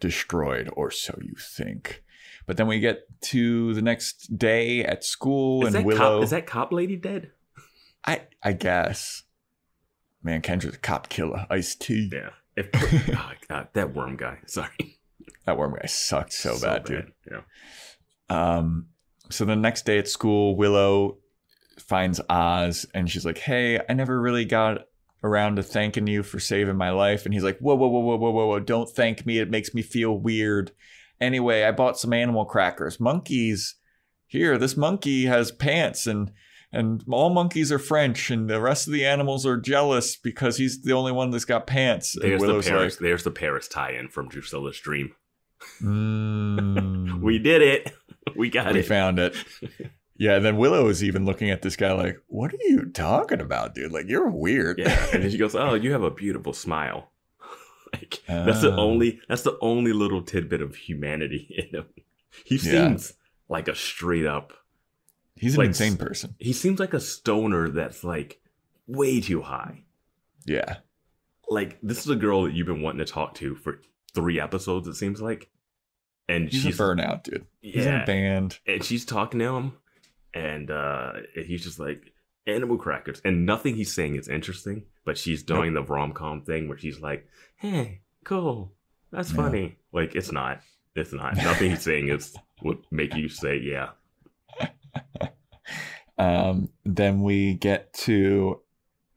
destroyed, or so you think. But then we get to the next day at school, Is and that Willow. cop? Is that cop lady dead? I I guess. Man, Kendra's a cop killer. Ice T. Yeah. If oh, God, that worm guy. Sorry. That worm guy sucked so, bad, dude. Yeah. Um, so the next day at school, Willow finds Oz and she's like, Hey, I never really got around to thanking you for saving my life. And he's like, Whoa, whoa, whoa, whoa, whoa, whoa, whoa, don't thank me. It makes me feel weird. Anyway, I bought some animal crackers. Monkeys. Here, this monkey has pants and and all monkeys are French, and the rest of the animals are jealous because he's the only one that's got pants. There's the Paris. like, there's the Paris tie-in from Drusilla's dream. "Mm, We did it. We got we it. We found it. Yeah, and then Willow is even looking at this guy like, "What are you talking about, dude? Like, you're weird." Yeah, and then she goes, "Oh, you have a beautiful smile." like that's the Ah. only that's the only little tidbit of humanity in him. He Yeah. seems like a straight up. he's an Like- insane person. He seems like a stoner that's like way too high. Yeah, Like this is a girl that you've been wanting to talk to for three episodes. It seems like, and he's she's a burnout, dude. He's in a band. and she's talking to him, and uh, he's just like animal crackers, and nothing he's saying is interesting. But she's doing the rom com thing where she's like, "Hey, cool, that's funny." Like it's not, it's not. Nothing he's saying is would make you say, "Yeah." Um, then we get to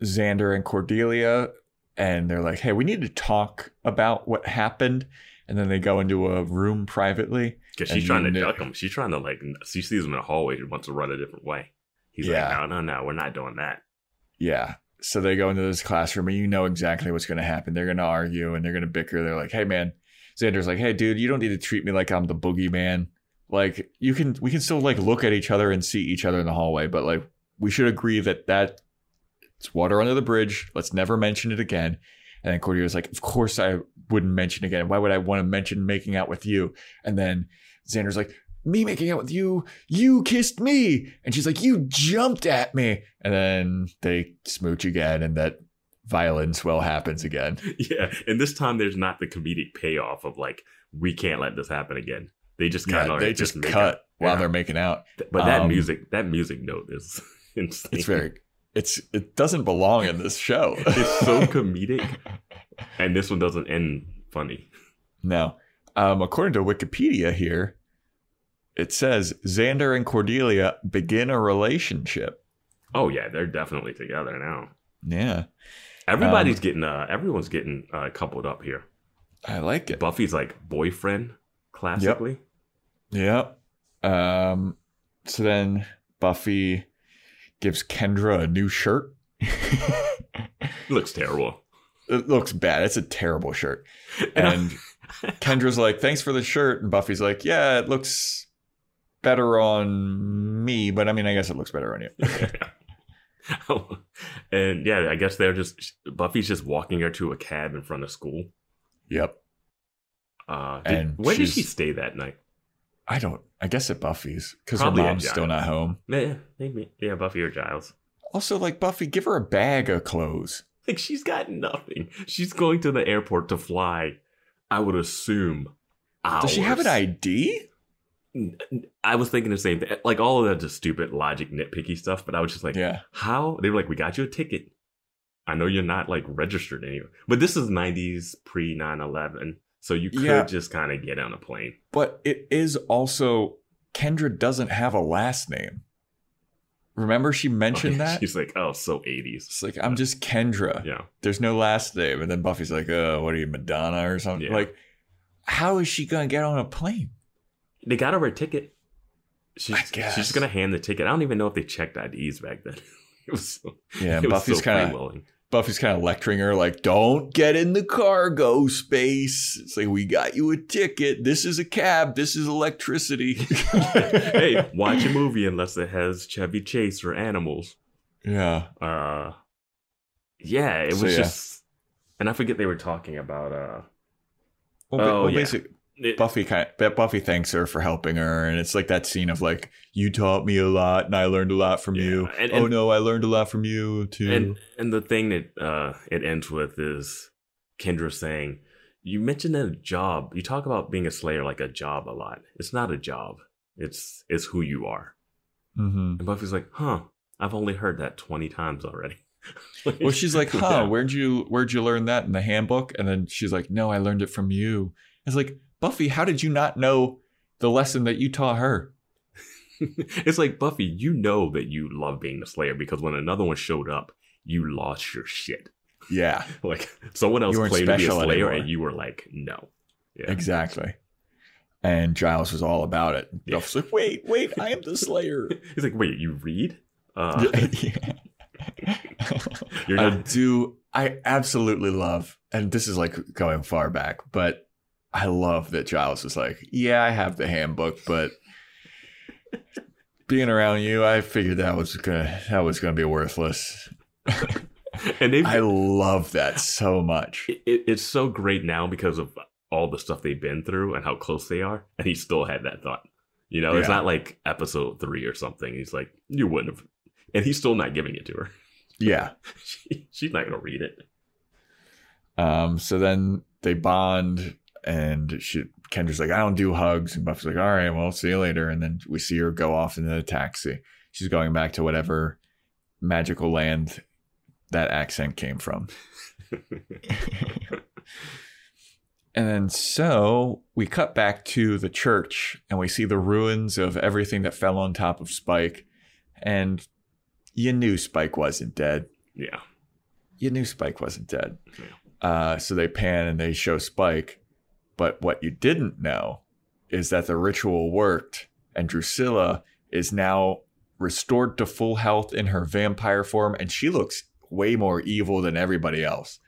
Xander and Cordelia, and they're like, "Hey, we need to talk about what happened." And then they go into a room privately. Because she's trying to kn- duck him. She's trying to like. She sees him in the hallway. She wants to run a different way. He's Yeah. like, "No, no, no, we're not doing that." Yeah. So they go into this classroom and you know exactly what's going to happen. They're going to argue and they're going to bicker. They're like, hey, man. Xander's like, hey, dude, you don't need to treat me like I'm the boogeyman. Like, you can, we can still like look at each other and see each other in the hallway, but like, we should agree that that it's water under the bridge. Let's never mention it again. And then Cordelia's like, of course I wouldn't mention again. Why would I want to mention making out with you? And then Xander's like, me making out with you, you kissed me. And she's like, you jumped at me. And then they smooch again, and that violin swell happens again. Yeah, and this time there's not the comedic payoff of like we can't let this happen again. They just kind Yeah, of they just make cut up. while Yeah. they're making out. But that um, music, that music note is insane. It's very, it's it doesn't belong in this show. it's so comedic, and this one doesn't end funny. no. Um, according to Wikipedia here, it says Xander and Cordelia begin a relationship. Oh yeah, they're definitely together now. Yeah, Everybody's Um, getting uh everyone's getting uh coupled up here. I like it. Buffy's like boyfriend, classically. Yep. Um, so then Buffy gives Kendra a new shirt. Looks terrible. It looks bad. It's a terrible shirt. And Kendra's like, thanks for the shirt. And Buffy's like, yeah, it looks better on me, but I mean, I guess it looks better on you. and yeah, I guess they're just Buffy's just walking her to a cab in front of school. yep. Uh, did, And where did she stay that night? I don't, I guess at Buffy's because her mom's still not home. Yeah, maybe. Yeah, Buffy or Giles. Also, like, Buffy, give her a bag of clothes. Like she's got nothing. She's going to the airport to fly. I would assume. Hours. Does she have an ID? I was thinking the same thing. Like all of that just stupid logic, nitpicky stuff. But I was just like, Yeah. how? They were like, we got you a ticket. I know you're not like registered anywhere, but this is '90s pre 9/11, so you could Yeah. just kind of get on a plane. But it is also, Kendra doesn't have a last name. Remember she mentioned that? She's like, oh, so 80s. It's like I'm just Kendra. Yeah. There's no last name. And then Buffy's like, uh, what are you, Madonna or something? Yeah. Like, how is she gonna get on a plane? They got her a ticket. She's, she's just gonna hand the ticket. I don't even know if they checked IDs back then. it was so, Yeah, it Buffy's so kind of. Buffy's kind of lecturing her, like, don't get in the cargo space. It's like, we got you a ticket. This is a cab. This is electricity. hey, watch a movie unless it has Chevy Chase or animals. Yeah. Uh, yeah, it So, was yeah. just, and I forget they were talking about. uh Well, Oh, well yeah. basic, it- Buffy kind of, Buffy thanks her for helping her, and it's like that scene of like, you taught me a lot, and I learned a lot from Yeah, you. and- oh no, I learned a lot from you too. And and the thing that uh it ends with is Kendra saying, "You mentioned a job. You talk about being a slayer like a job a lot. It's not a job. It's it's who you are." Mhm. And Buffy's like, "Huh? I've only heard that twenty times already." Well, she's like, huh? Yeah. Where'd you Where'd you learn that in the handbook? And then she's like, no, I learned it from you. It's like, Buffy, how did you not know the lesson that you taught her? it's like Buffy. You know that you love being the slayer because when another one showed up, you lost your shit. Yeah, Like someone else weren't to be a slayer, anymore. and you were like, "No." Yeah. exactly. And Giles was all about it. Yeah. Buffy's like, wait, wait, I am the Slayer. He's like, "Wait, you read?" Uh, yeah. You're I do. I absolutely love, and this is like going far back, but I love that Giles is like, yeah, I have the handbook, but being around you, I figured that was gonna that was gonna be worthless. and I love that so much. it, it- it's so great now because of all the stuff they've been through and how close they are and he still had that thought you know it's not like episode three or something he's like you wouldn't have and he's still not giving it to her Yeah. she, she's not gonna read it Um. So then they bond, and she Kendra's like, I don't do hugs, and Buffy's like, All right, well, see you later. And then we see her go off in the taxi. She's going back to whatever magical land that accent came from. And then so we cut back to the church and we see the ruins of everything that fell on top of Spike. And you knew Spike wasn't dead. yeah You knew Spike wasn't dead. Yeah. Uh, so they pan and they show Spike. But what you didn't know is that the ritual worked and Drusilla is now restored to full health in her vampire form and she looks way more evil than everybody else.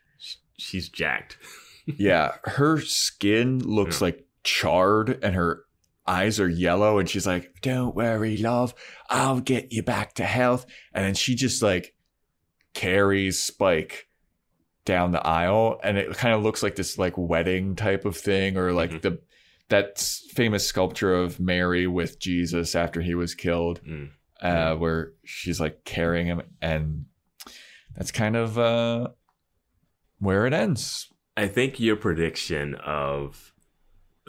She's jacked Yeah, her skin looks Yeah. like charred and her eyes are yellow and she's like, "Don't worry, love. I'll get you back to health." And then she just like carries Spike down the aisle and it kind of looks like this like wedding type of thing or like Mhm. the that famous sculpture of Mary with Jesus after he was killed Mm. uh where she's like carrying him and that's kind of uh where it ends. i think your prediction of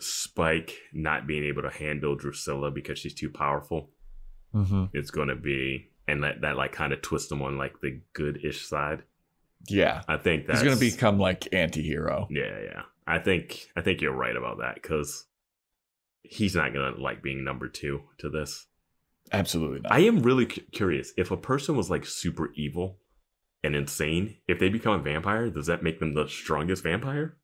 spike not being able to handle drusilla because she's too powerful Mhm. is going to be and that, that like kind of twist them on like the good-ish side Yeah. i think that's He's gonna become like anti-hero. Yeah, yeah. I think I think you're right about that because he's not gonna like being number two to this. Absolutely not. I am really cu- curious if a person was like super evil and insane. If they become a vampire, does that make them the strongest vampire?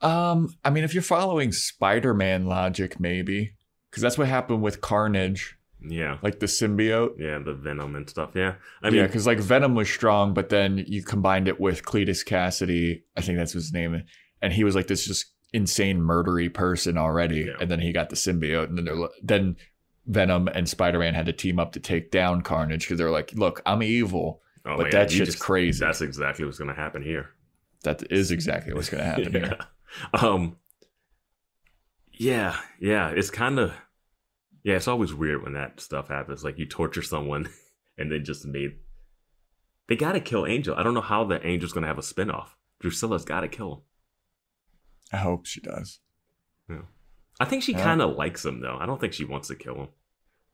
um, I mean, if you're following Spider-Man logic, maybe because that's what happened with Carnage, Yeah, like the symbiote. yeah, the venom and stuff. Yeah, I mean, yeah, because like Venom was strong, but then you combined it with Cletus Kasady. I think that's his name, and he was like this just insane murdery person already. Yeah. And then he got the symbiote, and then then Venom and Spider-Man had to team up to take down Carnage because they're like, "Look, I'm evil." oh but my that shit's crazy. That's exactly what's gonna happen here. That is exactly what's going to happen here. Um. Yeah, yeah. It's kind of. Yeah, it's always weird when that stuff happens. Like you torture someone, and then just made. They gotta kill Angel. I don't know how the Angel's gonna have a spinoff. Drusilla's gotta kill him. I hope she does. I think she Yeah. kind of likes him though. I don't think she wants to kill him.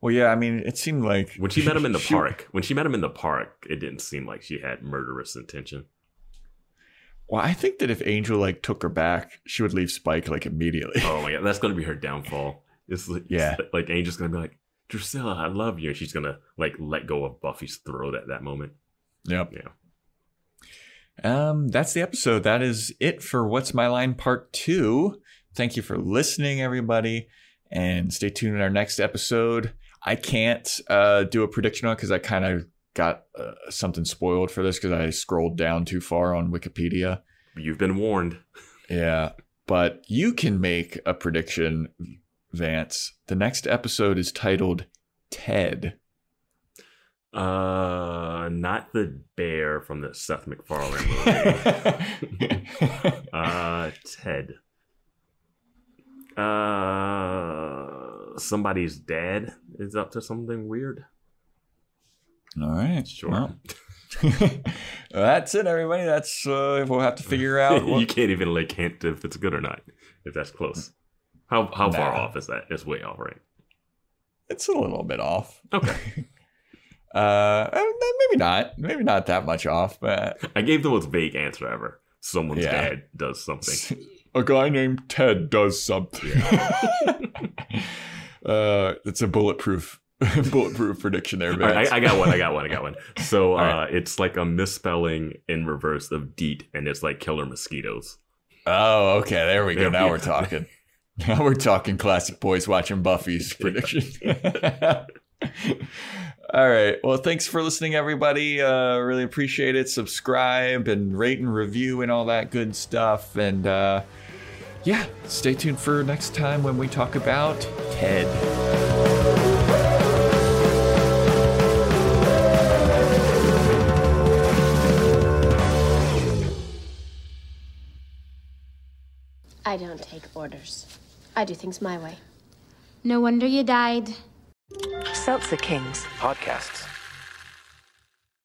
Well, yeah, I mean, it seemed like When she met him in the she- park, when she met him in the park, it didn't seem like she had murderous intention. Well, I think that if Angel like took her back, she would leave Spike like immediately. Oh my god, that's gonna be her downfall. It's like, Yeah. like Angel's gonna be like, Drusilla, I love you. And she's gonna like let go of Buffy's throat at that moment. Yep. Yeah. Um, that's the episode. That is it for What's My Line Part 2. Thank you for listening, everybody. And stay tuned in our next episode. I can't uh, do a prediction on because I kind of got uh, something spoiled for this because I scrolled down too far on Wikipedia. You've been warned. Yeah. But you can make a prediction, Vance. The next episode is titled Ted. Uh, not the bear from the Seth MacFarlane movie. uh, Ted. Uh, somebody's dad is up to something weird. All right. Sure. Well, that's it, everybody. That's uh, we'll have to figure out. What... you can't even like hint if it's good or not. If that's close. How how far off is that? It's way off, right? It's a little bit off. Okay. Uh, maybe not. Maybe not that much off, but I gave the most vague answer ever. Someone's Yeah. dad does something. a guy named Ted does something. uh, it's a bulletproof, bulletproof prediction there, right. I, I got one. I got one. I got one. So uh, right. it's like a misspelling in reverse of DEET, and it's like killer mosquitoes. oh, okay. There we go. Now we we're talking. Now we're talking classic boys watching Buffy's prediction. All right. Well, thanks for listening, everybody. Uh, really appreciate it. Subscribe and rate and review and all that good stuff. And uh, yeah, stay tuned for next time when we talk about Ted. I don't take orders. I do things my way. No wonder you died. Seltzer Kings. Podcasts.